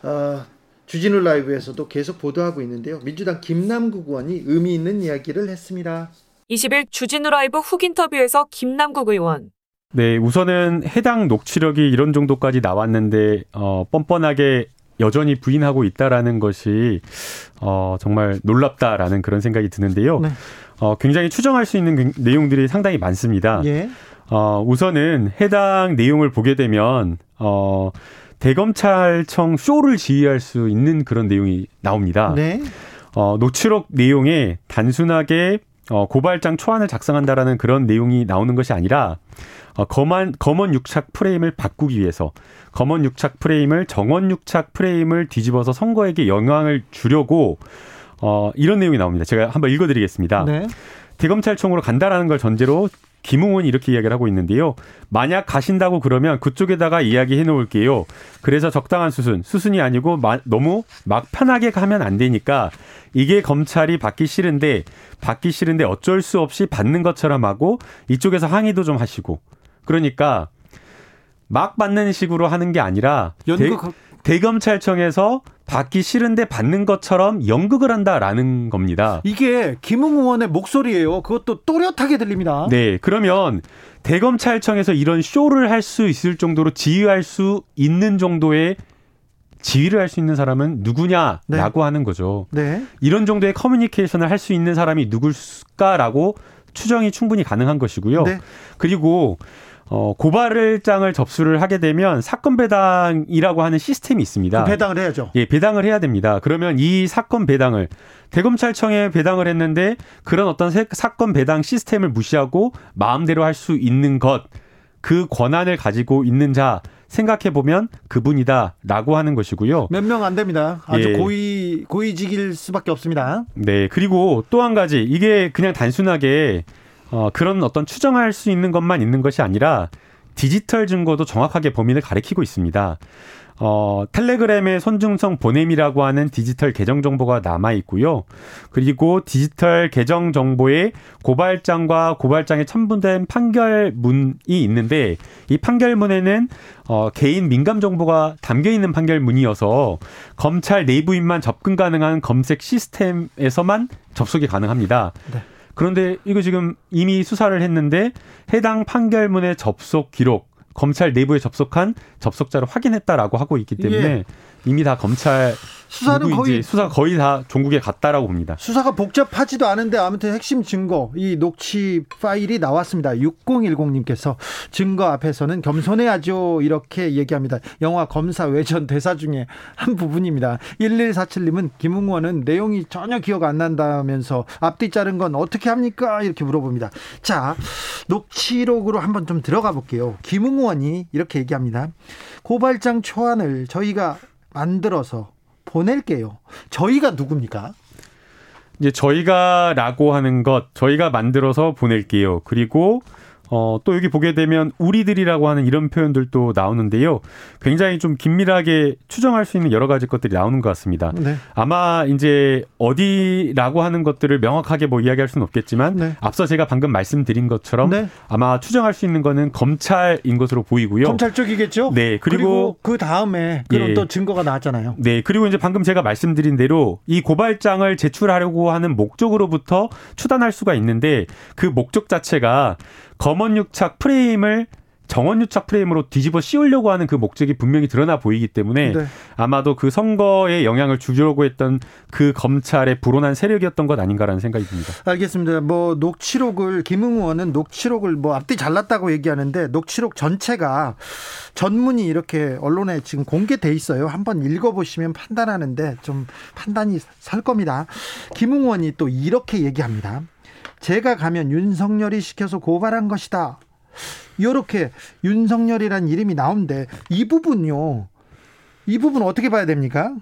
어, 주진우 라이브에서도 계속 보도하고 있는데요. 민주당 김남국 의원이 의미 있는 이야기를 했습니다. 20일 주진우 라이브 훅 인터뷰에서 김남국 의원. 네, 우선은 해당 녹취록이 이런 정도까지 나왔는데 어, 뻔뻔하게 여전히 부인하고 있다라는 것이 어, 정말 놀랍다라는 그런 생각이 드는데요. 네. 어, 굉장히 추정할 수 있는 그- 내용들이 상당히 많습니다. 예. 어, 우선은 해당 내용을 보게 되면 어, 대검찰청 쇼를 지휘할 수 있는 그런 내용이 나옵니다. 네. 어, 녹취록 내용에 단순하게 어, 고발장 초안을 작성한다라는 그런 내용이 나오는 것이 아니라 어, 검은, 검은 육착 프레임을 바꾸기 위해서 검은 육착 프레임을 정원 육착 프레임을 뒤집어서 선거에게 영향을 주려고 어, 이런 내용이 나옵니다. 제가 한번 읽어드리겠습니다. 네. 대검찰청으로 간다라는 걸 전제로 김웅원이 이렇게 이야기를 하고 있는데요. 만약 가신다고 그러면 그쪽에다가 이야기해 놓을게요. 그래서 적당한 수순, 수순이 아니고 마- 너무 막 편하게 가면 안 되니까 이게 검찰이 받기 싫은데 받기 싫은데 어쩔 수 없이 받는 것처럼 하고 이쪽에서 항의도 좀 하시고 그러니까 막 받는 식으로 하는 게 아니라 연극 대, 검찰청에서 받기 싫은데 받는 것처럼 연극을 한다라는 겁니다. 이게 김웅 의원의 목소리예요. 그것도 또렷하게 들립니다. 네, 그러면 대검찰청에서 이런 쇼를 할 수 있을 정도로 지휘할 수 있는 정도의 지휘를 할 수 있는 사람은 누구냐라고 네. 하는 거죠. 네. 이런 정도의 커뮤니케이션을 할 수 있는 사람이 누굴까라고 추정이 충분히 가능한 것이고요. 네. 그리고 어, 고발장을 접수를 하게 되면 사건 배당이라고 하는 시스템이 있습니다. 배당을 해야죠. 예, 배당을 해야 됩니다. 그러면 이 사건 배당을 대검찰청에 배당을 했는데 그런 어떤 세- 사건 배당 시스템을 무시하고 마음대로 할 수 있는 것, 그 권한을 가지고 있는 자 생각해 보면 그분이다라고 하는 것이고요. 몇 명 안 됩니다. 아주 예. 고위 고위직일 수밖에 없습니다. 네, 그리고 또 한 가지 이게 그냥 단순하게 어, 그런 어떤 추정할 수 있는 것만 있는 것이 아니라 디지털 증거도 정확하게 범인을 가리키고 있습니다. 어, 텔레그램의 손중성 보냄이라고 하는 디지털 계정 정보가 남아 있고요. 그리고 디지털 계정 정보에 고발장과 고발장에 첨부된 판결문이 있는데 이 판결문에는 어, 개인 민감 정보가 담겨 있는 판결문이어서 검찰 내부인만 접근 가능한 검색 시스템에서만 접속이 가능합니다. 네. 그런데 이거 지금 이미 수사를 했는데 해당 판결문의 접속 기록 검찰 내부에 접속한 접속자를 확인했다라고 하고 있기 때문에 예. 이미 다 검찰 수사는 거의 수사 거의 다 종국에 갔다라고 봅니다. 수사가 복잡하지도 않은데 아무튼 핵심 증거 이 녹취 파일이 나왔습니다. 6010님께서 증거 앞에서는 겸손해야죠 이렇게 얘기합니다. 영화 검사 외전 대사 중에 한 부분입니다. 1147님은 김웅원은 내용이 전혀 기억 안 난다면서 앞뒤 자른 건 어떻게 합니까 이렇게 물어봅니다. 자 녹취록으로 한번 좀 들어가 볼게요. 김웅원이 이렇게 얘기합니다. 고발장 초안을 저희가 만들어서 보낼게요. 저희가 누굽니까? 이제 저희가라고 하는 것 저희가 만들어서 보낼게요. 그리고 어, 또 여기 보게 되면 우리들이라고 하는 이런 표현들도 나오는데요. 굉장히 좀 긴밀하게 추정할 수 있는 여러 가지 것들이 나오는 것 같습니다. 네. 아마 이제 어디라고 하는 것들을 명확하게 뭐 이야기할 수는 없겠지만 네. 앞서 제가 방금 말씀드린 것처럼 네. 아마 추정할 수 있는 거는 검찰인 것으로 보이고요. 검찰 쪽이겠죠? 네, 그리고, 그 다음에 그런 예. 또 증거가 나왔잖아요. 네, 그리고 이제 방금 제가 말씀드린 대로 이 고발장을 제출하려고 하는 목적으로부터 추단할 수가 있는데 그 목적 자체가 검언 유착 프레임을 정원 유착 프레임으로 뒤집어 씌우려고 하는 그 목적이 분명히 드러나 보이기 때문에 네. 아마도 그 선거에 영향을 주려고 했던 그 검찰의 불온한 세력이었던 것 아닌가라는 생각이 듭니다. 알겠습니다. 뭐 녹취록을 김웅 의원은 녹취록을 뭐 앞뒤 잘랐다고 얘기하는데 녹취록 전체가 전문이 이렇게 언론에 지금 공개돼 있어요. 한번 읽어보시면 판단하는데 좀 판단이 설 겁니다. 김웅 의원이 또 이렇게 얘기합니다. 제가 가면 윤석열이 시켜서 고발한 것이다. 이렇게 윤석열이란 이름이 나오는데 이 부분요. 이 부분 어떻게 봐야 됩니까?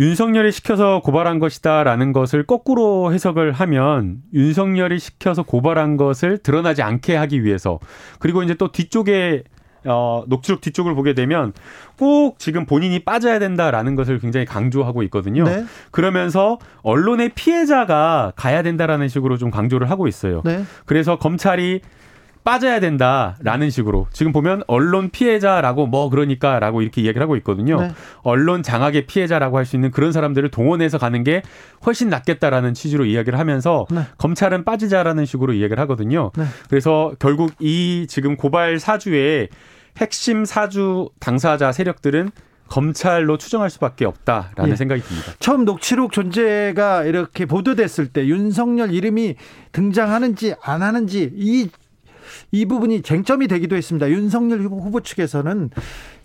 윤석열이 시켜서 고발한 것이다라는 것을 거꾸로 해석을 하면 윤석열이 시켜서 고발한 것을 드러나지 않게 하기 위해서 그리고 이제 또 뒤쪽에 어, 녹취록 뒤쪽을 보게 되면 꼭 지금 본인이 빠져야 된다라는 것을 굉장히 강조하고 있거든요. 네. 그러면서 언론의 피해자가 가야 된다라는 식으로 좀 강조를 하고 있어요. 네. 그래서 검찰이 빠져야 된다라는 식으로 지금 보면 언론 피해자라고 뭐 그러니까라고 이렇게 이야기를 하고 있거든요. 네. 언론 장악의 피해자라고 할 수 있는 그런 사람들을 동원해서 가는 게 훨씬 낫겠다라는 취지로 이야기를 하면서 네. 검찰은 빠지자라는 식으로 이야기를 하거든요. 네. 그래서 결국 이 지금 고발 사주의 핵심 사주 당사자 세력들은 검찰로 추정할 수밖에 없다라는 예. 생각이 듭니다. 처음 녹취록 존재가 이렇게 보도됐을 때 윤석열 이름이 등장하는지 안 하는지 이, 이 부분이 쟁점이 되기도 했습니다. 윤석열 후보, 측에서는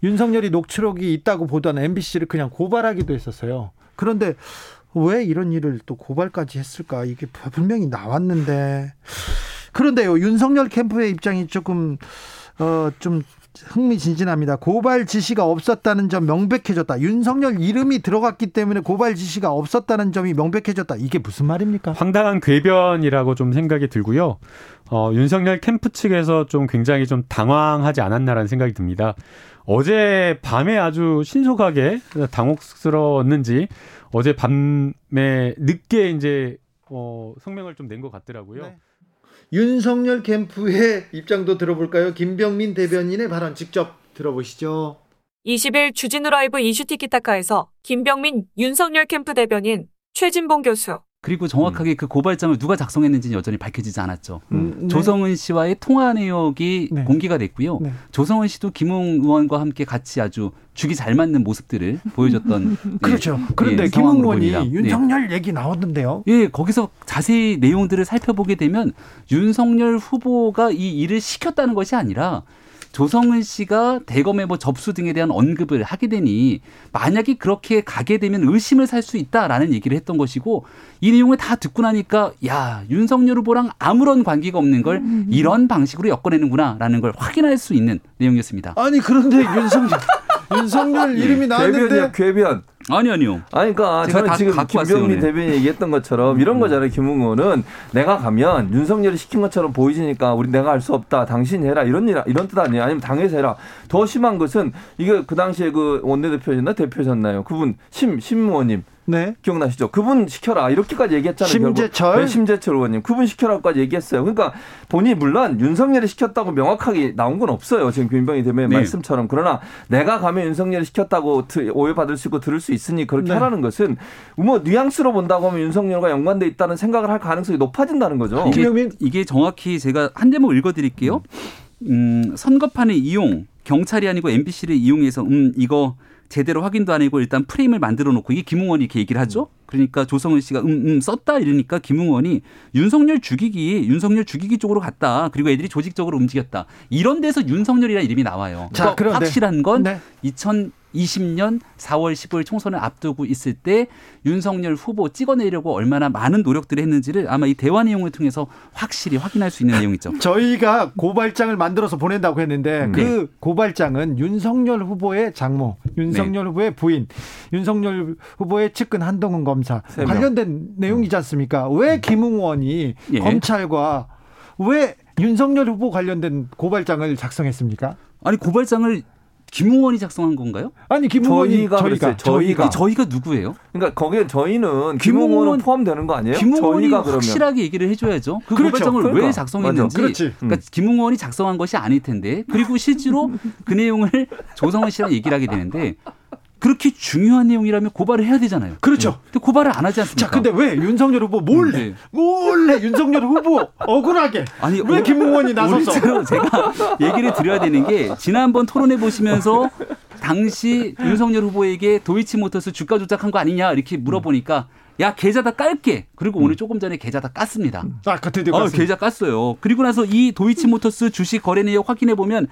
윤석열이 녹취록이 있다고 보던 MBC를 그냥 고발하기도 했었어요. 그런데 왜 이런 일을 또 고발까지 했을까? 이게 분명히 나왔는데. 그런데요, 윤석열 캠프의 입장이 조금, 어, 좀 흥미진진합니다. 고발 지시가 없었다는 점 명백해졌다. 윤석열 이름이 들어갔기 때문에 고발 지시가 없었다는 점이 명백해졌다. 이게 무슨 말입니까? 황당한 궤변이라고 좀 생각이 들고요. 어, 윤석열 캠프 측에서 좀 굉장히 좀 당황하지 않았나라는 생각이 듭니다. 어제 밤에 아주 신속하게 당혹스러웠는지 어제 밤에 늦게 이제 어, 성명을 좀 낸 것 같더라고요. 네. 윤석열 캠프의 입장도 들어볼까요? 김병민 대변인의 발언 직접 들어보시죠. 20일 주진우 라이브 이슈 티키타카에서 김병민 윤석열 캠프 대변인 최진봉 교수 그리고 정확하게 그 고발장을 누가 작성했는지는 여전히 밝혀지지 않았죠. 음, 네. 조성은 씨와의 통화 내역이 네. 공개가 됐고요. 네. 조성은 씨도 김웅 의원과 함께 같이 아주 죽이 잘 맞는 모습들을 보여줬던 그렇죠. 예, 그런데 예, 김 상황으로 의원이. 네. 윤석열 얘기 나왔는데요. 예, 거기서 자세히 내용들을 살펴보게 되면 윤석열 후보가 이 일을 시켰다는 것이 아니라 조성은 씨가 대검의 뭐 접수 등에 대한 언급을 하게 되니 만약에 그렇게 가게 되면 의심을 살 수 있다라는 얘기를 했던 것이고 이 내용을 다 듣고 나니까 야 윤석열 후보랑 아무런 관계가 없는 걸 이런 방식으로 엮어내는구나라는 걸 확인할 수 있는 내용이었습니다. 아니 그런데 윤석열 윤석열 이름이 나왔는데 궤변이야 궤변. 아니 아니요. 아니 그러니까 저는 다 지금 김병민 오늘. 대변인이 얘기했던 것처럼 이런 거잖아요. 김웅호는 내가 가면 윤석열이 시킨 것처럼 보이지니까 우리 내가 할 수 없다. 당신이 해라. 이런 일 이런 뜻 아니에요. 아니면 당에서 해라. 더 심한 것은 이게 그 당시에 그 원내대표였나 대표셨나요? 그분 심 심의원님. 네. 기억나시죠? 그분 시켜라 이렇게까지 얘기했잖아요. 심재철? 결국. 네, 심재철 의원님 그분 시켜라까지 얘기했어요. 그러니까 본인이 물론 윤석열이 시켰다고 명확하게 나온 건 없어요. 지금 김병희 대변인 네. 말씀처럼 그러나 내가 가면 윤석열이 시켰다고 드- 오해받을 수 있고 들을 수 있으니 그렇게 네. 하라는 것은 뭐 뉘앙스로 본다고 하면 윤석열과 연관돼 있다는 생각을 할 가능성이 높아진다는 거죠. 이게, 이게 정확히 제가 한 대목 읽어드릴게요. 음, 선거판의 이용, 경찰이 아니고 MBC를 이용해서 음 이거 제대로 확인도 안 하고 일단 프레임을 만들어 놓고 이게 김웅원이 이렇게 얘기를 하죠. 그러니까 조성은 씨가 음, 음 썼다 이러니까 김웅원이 윤석열 죽이기, 윤석열 죽이기 쪽으로 갔다. 그리고 애들이 조직적으로 움직였다. 이런 데서 윤석열이라는 이름이 나와요. 자, 그런데- 확실한 건 네. 2020년 4월 15일 총선을 앞두고 있을 때 윤석열 후보 찍어내려고 얼마나 많은 노력들을 했는지를 아마 이 대화 내용을 통해서 확실히 확인할 수 있는 내용이죠. 저희가 고발장을 만들어서 보낸다고 했는데 그 네. 고발장은 윤석열 후보의 장모, 윤석열 네. 후보의 부인, 윤석열 후보의 측근 한동훈 검사. 관련된 내용이지 않습니까? 왜 김웅원이 예. 검찰과 왜 윤석열 후보 관련된 고발장을 작성했습니까? 아니 고발장을 김웅원이 작성한 건가요? 아니 김웅원이 저희가 저희가. 저희가. 이 저희가 누구예요? 그러니까 거기에 저희는 김웅원- 김웅호는 포함되는 거 아니에요? 김웅원이 저희가 그러면 확실하게 얘기를 해줘야죠. 그 그렇죠. 고발장을 그러니까. 왜 작성했는지. 맞아. 그렇지. 그러니까 김웅원이 작성한 것이 아닐 텐데. 그리고 실제로 그 내용을 조성은 씨랑 얘기를 하게 되는데 그렇게 중요한 내용이라면 고발을 해야 되잖아요. 그렇죠. 근데 고발을 안 하지 않습니까? 자, 근데 왜 윤석열 후보 몰래 네. 몰래 윤석열 후보 억울하게 아니 왜 오- 김웅원이 나서서 오늘처럼 제가 얘기를 드려야 되는 게 지난번 토론해 보시면서 당시 윤석열 후보에게 도이치모터스 주가 조작한 거 아니냐 이렇게 물어보니까 야 계좌 다 깔게 그리고 오늘 조금 전에 계좌 다 깠습니다. 아, 그 드디어 어, 갔습니다. 계좌 깠어요. 그리고 나서 이 도이치모터스 주식 거래 내역 확인해 보면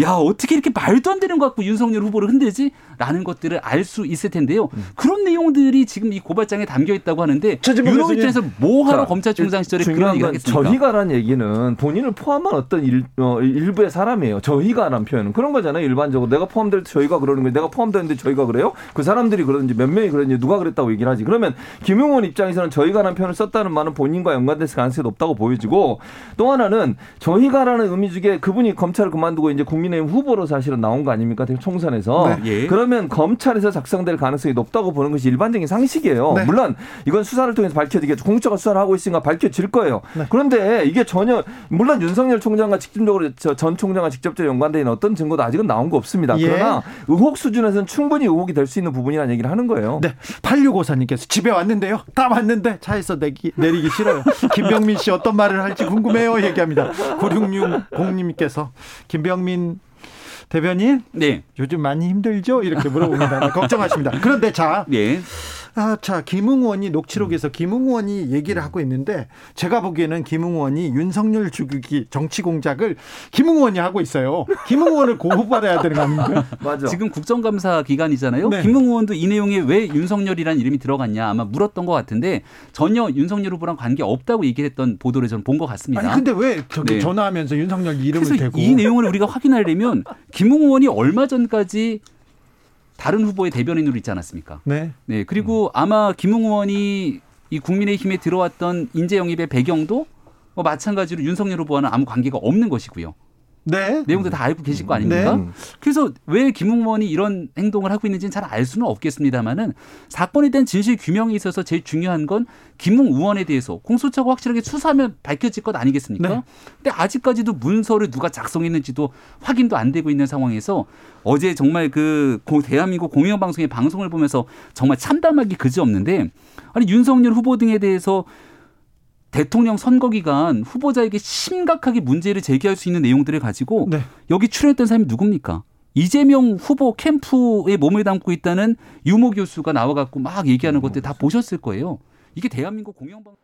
야 어떻게 이렇게 말도 안 되는 거 갖고 윤석열 후보를 흔들지? 라는 것들을 알 수 있을 텐데요. 그런 내용들이 지금 이 고발장에 담겨 있다고 하는데 윤호. 입장에서 뭐하러 자, 검찰 총장 시절에 그런 얘기를 건 하겠습니까? 저희가라는 얘기는 본인을 포함한 어떤 일, 어, 일부의 사람이에요. 저희가라는 표현은 그런 거잖아요. 일반적으로 내가 포함될 때 저희가 그러는 거예요. 내가 포함되는데 저희가 그래요? 그 사람들이 그러는지 몇 명이 그러는지 누가 그랬다고 얘기를 하지. 그러면 김용원 입장에서는 저희가라는 표현을 썼다는 말은 본인과 연관됐을 가능성이 높다고 보여지고 또 하나는 저희가라는 의미 중에 그분이 검찰을 그만두고 이제 국민의힘 후보로 사실은 나온 거 아닙니까? 총선에서. 네. 예. 그러면 검찰에서 작성될 가능성이 높다고 보는 것이 일반적인 상식이에요. 네. 물론 이건 수사를 통해서 밝혀지겠죠. 공적으로 수사를 하고 있으니까 밝혀질 거예요. 네. 그런데 이게 전혀 물론 윤석열 총장과 직접적으로 저전 총장과 직접적으로 있는 어떤 증거도 아직은 나온 거 없습니다. 예. 그러나 의혹 수준에서는 충분히 의혹이 될 수 있는 부분이라는 얘기를 하는 거예요. 네. 8654님께서 집에 왔는데 요. 다 왔는데 차에서 내기, 내리기 싫어요. 김병민 씨 어떤 말을 할지 궁금해요. 얘기합니다. 9660님께서 김병민 대변인 네. 요즘 많이 힘들죠? 이렇게 물어봅니다. 걱정하십니다. 그런데 자, 예. 아, 자, 김웅원이 녹취록에서 김웅원이 얘기를 하고 있는데 제가 보기에는 김웅원이 윤석열 죽이기 정치 공작을 김웅원이 하고 있어요. 김웅원을 고발해야 되는 거 아닙니까? 맞아. 지금 국정감사 기간이잖아요. 네. 김웅 의원도 이 내용에 왜 윤석열이라는 이름이 들어갔냐 아마 물었던 것 같은데 전혀 윤석열 후보랑 관계 없다고 얘기했던 보도를 저는 본 것 같습니다. 아니 근데 왜 저기 네. 전화하면서 윤석열 이름을 대고 이 내용을 우리가 확인하려면 김웅 의원이 얼마 전까지 다른 후보의 대변인으로 있지 않았습니까? 네. 네. 그리고 아마 김웅 의원이 이 국민의힘에 들어왔던 인재 영입의 배경도 뭐 마찬가지로 윤석열 후보와는 아무 관계가 없는 것이고요. 네. 내용도 다 알고 계실 거 아닙니까? 네. 그래서 왜 김웅 의원이 이런 행동을 하고 있는지는 잘 알 수는 없겠습니다만은 사건에 대한 진실 규명에 있어서 제일 중요한 건 김웅 의원에 대해서 공소차고 확실하게 수사하면 밝혀질 것 아니겠습니까? 네. 근데 아직까지도 문서를 누가 작성했는지도 확인도 안 되고 있는 상황에서 어제 정말 그 고- 대한민국 공영방송의 방송을 보면서 정말 참담하기 그지없는데 아니 윤석열 후보 등에 대해서 대통령 선거 기간 후보자에게 심각하게 문제를 제기할 수 있는 내용들을 가지고 네. 여기 출연했던 사람이 누굽니까? 이재명 후보 캠프에 몸을 담고 있다는 유모 교수가 나와갖고 막 얘기하는 것들 다 보셨을 거예요. 이게 대한민국 공영방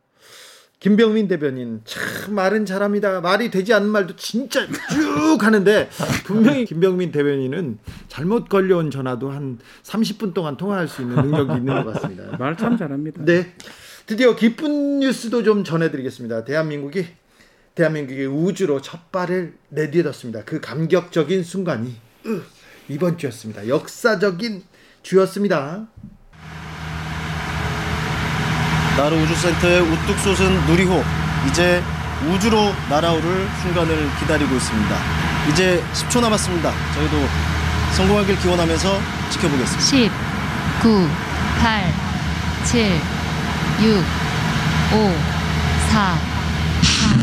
김병민 대변인 참 말은 잘합니다. 말이 되지 않는 말도 진짜 쭉 하는데 분명히 김병민 대변인은 잘못 걸려온 전화도 한 30분 동안 통화할 수 있는 능력이 있는 것 같습니다. 말 참 잘합니다. 네. 드디어 기쁜 뉴스도 좀 전해드리겠습니다. 대한민국이 대한민국이 우주로 첫 발을 내딛었습니다. 그 감격적인 순간이 으, 이번 주였습니다. 역사적인 주였습니다. 나로 우주센터의 우뚝 솟은 누리호 이제 우주로 날아오를 순간을 기다리고 있습니다. 이제 10초 남았습니다. 저희도 성공하길 기원하면서 지켜보겠습니다. 10, 9, 8, 7, 6, 5, 4, 3.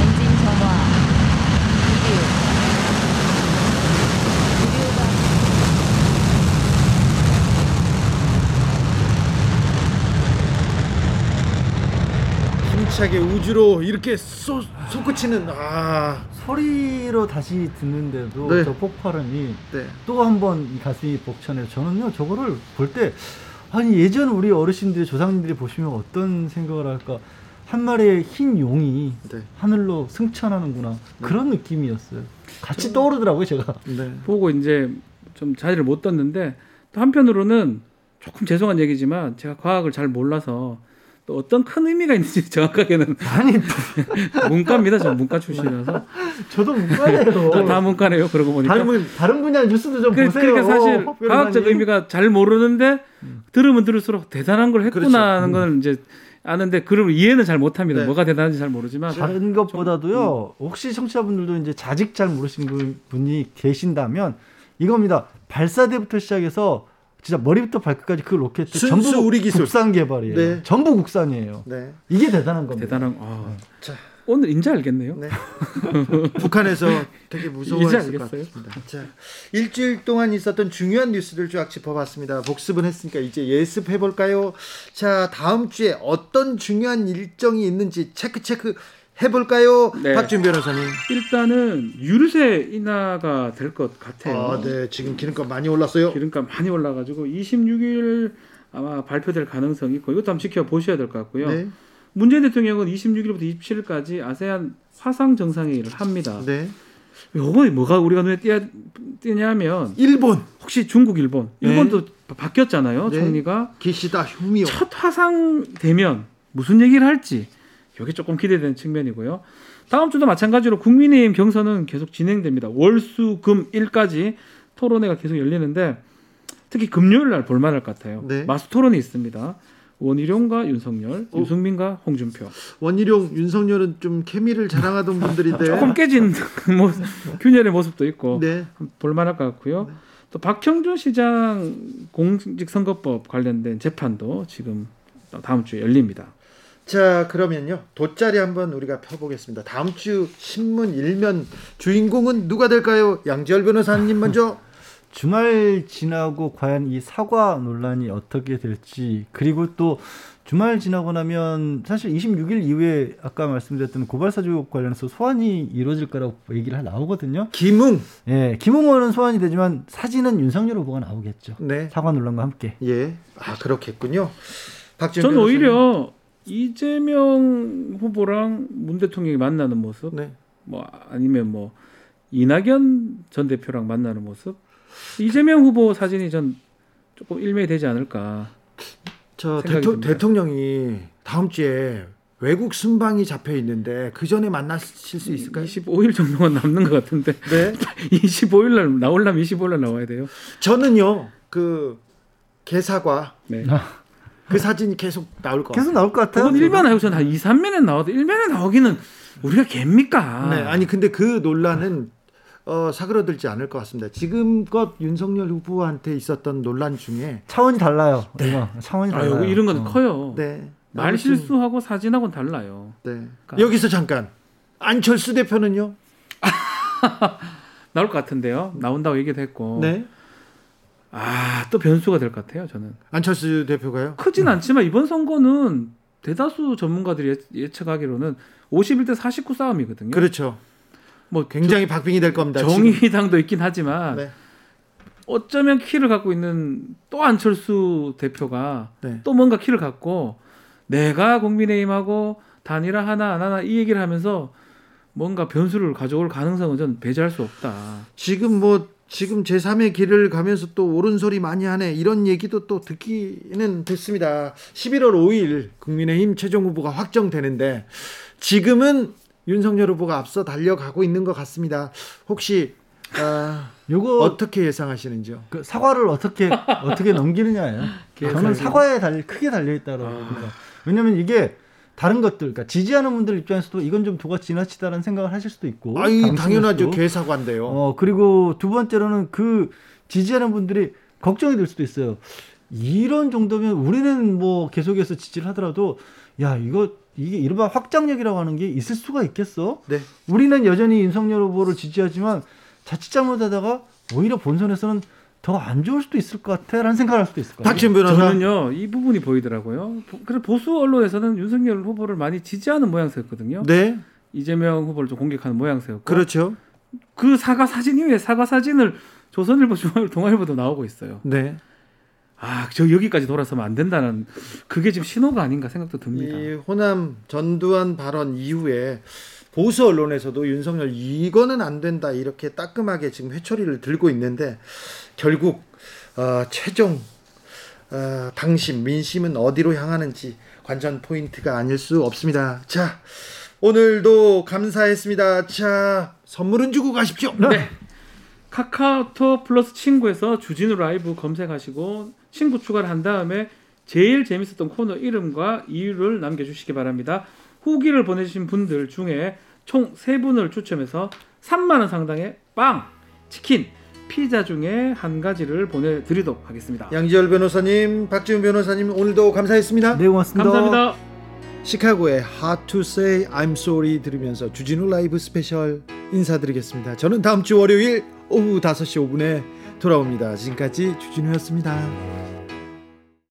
엔진. 6. 힘차게 우주로 이렇게 솟, 솟구치는 아 소리로 다시 듣는데도 네. 저 폭발음이 네. 또 한번이 가슴이 벅차네요. 저는요 저거를 볼때 아니 예전 우리 어르신들이 조상님들이 보시면 어떤 생각을 할까 한 마리의 흰 용이 네. 하늘로 승천하는구나 그런 느낌이었어요. 같이 떠오르더라고요 제가. 네. 보고 이제 좀 자리를 못 떴는데 또 한편으로는 조금 죄송한 얘기지만 제가 과학을 잘 몰라서 또 어떤 큰 의미가 있는지 정확하게는 아니 문과입니다. 저 문과 출신이라서 저도 문과예요. 다, 다 문과네요. 그러고 보니까 다른 분 다른 분야 뉴스도 좀 그, 보세요. 그러니까 사실 허 과학적. 의미가 잘 모르는데 들으면 들을수록 대단한 걸 했구나 그렇죠. 하는 걸 이제 아는데 그걸 이해는 잘 못합니다. 네. 뭐가 대단한지 잘 모르지만 다른 것보다도요. 혹시 청취자분들도 이제 자직 잘 분- 분이 계신다면 이겁니다. 발사대부터 시작해서 진짜 머리부터 발끝까지 그 로켓 전부 우리 기술. 국산 개발이에요. 네. 전부 국산이에요. 네. 이게 대단한 겁니다. 대단한 아, 자. 오늘 인제 알겠네요. 네. 북한에서 되게 무서워했을 것 알겠어요. 같습니다. 자, 일주일 동안 있었던 중요한 뉴스들 쫙 짚어봤습니다. 복습은 했으니까 이제 예습해 볼까요? 자, 다음 주에 어떤 중요한 일정이 있는지 체크 체크 해볼까요? 네. 박준 변호사님. 일단은 유류세 인하가 될 것 같아요. 아, 네, 지금 기름값 많이 올랐어요. 기름값 많이 올라가지고 26일 아마 발표될 가능성이 있고 이것도 한번 지켜보셔야 될 것 같고요. 네. 문재인 대통령은 26일부터 27일까지 아세안 화상 정상회의를 합니다. 네. 요거 뭐가 우리가 눈에 띄야, 띄냐면 일본 혹시 중국 일본 네. 일본도 바- 바뀌었잖아요. 네. 총리가 기시다 휴미오. 첫 화상 되면 무슨 얘기를 할지 이게 조금 기대되는 측면이고요. 다음 주도 마찬가지로 국민의힘 경선은 계속 진행됩니다. 월수금일까지 토론회가 계속 열리는데 특히 금요일 날 볼만할 것 같아요. 네. 마스 토론이 있습니다. 원희룡과 윤석열, 어. 유승민과 홍준표. 원희룡, 윤석열은 좀 케미를 자랑하던 분들인데 조금 깨진 모 균열의 모습도 있고 네. 볼만할 것 같고요. 또 박형준 시장 공직선거법 관련된 재판도 지금 다음 주에 열립니다. 자 그러면요 돗자리 한번 우리가 펴보겠습니다. 다음 주 신문 일면 주인공은 누가 될까요? 양지열 변호사님 먼저. 주말 지나고 과연 이 사과 논란이 어떻게 될지 그리고 또 주말 지나고 나면 사실 26일 이후에 아까 말씀드렸던 고발사주 관련해서 소환이 이루어질 거라고 얘기를 나오거든요. 김웅. 예, 김웅 의원은 소환이 되지만 사진은 윤석열 후보가 나오겠죠. 네. 사과 논란과 함께. 예. 아 그렇겠군요. 박준 전 변호사님. 오히려 이재명 후보랑 문 대통령이 만나는 모습, 네. 뭐 아니면 뭐 이낙연 전 대표랑 만나는 모습, 이재명 후보 사진이 전 조금 일맥이 되지 않을까. 저 대토. 대통령이 다음 주에 외국 순방이 잡혀 있는데 그 전에 만나실 수 있을까요? 25일 정도만 남는 것 같은데. 네. 25일 날 나오려면 25일 날 나와야 돼요. 저는요 그 개사과 네. 그 사진이 계속 나올 것 계속 같아요. 나올 것 같아요. 그건 일면 하고서 한 2, 3면에 나와도 1면에 나오기는 우리가 갭니까? 네, 아니 근데 그 논란은 어, 사그러들지 않을 것 같습니다. 지금껏 윤석열 후보한테 있었던 논란 중에 차원이 달라요. 이거 차원이 아, 달라요. 여기 이런 건 어. 커요. 네. 말 실수하고 사진하고는 달라요. 네. 그러니까. 여기서 잠깐 안철수 대표는요? 나올 것 같은데요. 나온다고 얘기도 했고. 네. 아, 또 변수가 될 것 같아요, 저는. 안철수 대표가요? 크진 않지만 이번 선거는 대다수 전문가들이 예- 예측하기로는 51대 49 싸움이거든요. 그렇죠. 뭐 굉장히 박빙이 될 겁니다. 지금. 정의당도 있긴 하지만 네. 어쩌면 키를 갖고 있는 또 안철수 대표가 네. 또 뭔가 키를 갖고 내가 국민의힘하고 단일화 하나 안 하나 이 얘기를 하면서 뭔가 변수를 가져올 가능성은 전 배제할 수 없다. 지금 뭐 지금 제3의 길을 가면서 또 옳은 소리 많이 하네 이런 얘기도 또 듣기는 됐습니다. 11월 5일 국민의힘 최종 후보가 확정되는데 지금은 윤석열 후보가 앞서 달려가고 있는 것 같습니다. 혹시 아, 요거 어떻게 예상하시는지요? 그 사과를 어떻게 어떻게 넘기느냐예요. 저는 사과에 달 크게 달려 있다고 봅니다. 왜냐하면 이게 다른 것들, 그러니까 지지하는 분들 입장에서도 이건 좀 도가 지나치다라는 생각을 하실 수도 있고. 당신으로서도. 당연하죠. 개사관인데요. 어 그리고 두 번째로는 그 지지하는 분들이 걱정이 될 수도 있어요. 이런 정도면 우리는 뭐 계속해서 지지를 하더라도 야 이거 이게 이른바 확장력이라고 하는 게 있을 수가 있겠어? 네. 우리는 여전히 윤석열 후보를 지지하지만 자칫 잘못하다가 오히려 본선에서는 더 안 좋을 수도 있을 것 같아라는 생각을 할 수도 있을 것 같아요. 저는요 이 부분이 보이더라고요. 보- 그래서 보수 언론에서는 윤석열 후보를 많이 지지하는 모양새였거든요. 네. 이재명 후보를 좀 공격하는 모양새였고. 그렇죠. 그 사과 사진 이후에 사과 사진을 조선일보, 중앙일보, 동아일보도 나오고 있어요. 네. 아, 저 여기까지 돌아서면 안 된다는 그게 지금 신호가 아닌가 생각도 듭니다. 이 호남 전두환 발언 이후에 보수 언론에서도 윤석열 이거는 안 된다 이렇게 따끔하게 지금 회초리를 들고 있는데 결국 어, 최종 어, 당심 민심은 어디로 향하는지 관전 포인트가 아닐 수 없습니다. 자 오늘도 감사했습니다. 자 선물은 주고 가십시오. 네. 카카오톡 플러스 친구에서 주진우 라이브 검색하시고 친구 추가를 한 다음에 제일 재밌었던 코너 이름과 이유를 남겨주시기 바랍니다. 후기를 보내주신 분들 중에 총 세분을 추첨해서 3만원 상당의 빵, 치킨, 피자 중에 한 가지를 보내드리도록 하겠습니다. 양지열 변호사님, 박지훈 변호사님 오늘도 감사했습니다. 네 고맙습니다. 감사합니다. 시카고의 Hard to Say I'm Sorry 들으면서 주진우 라이브 스페셜 인사드리겠습니다. 저는 다음 주 월요일 오후 5시 5분에 돌아옵니다. 지금까지 주진우였습니다.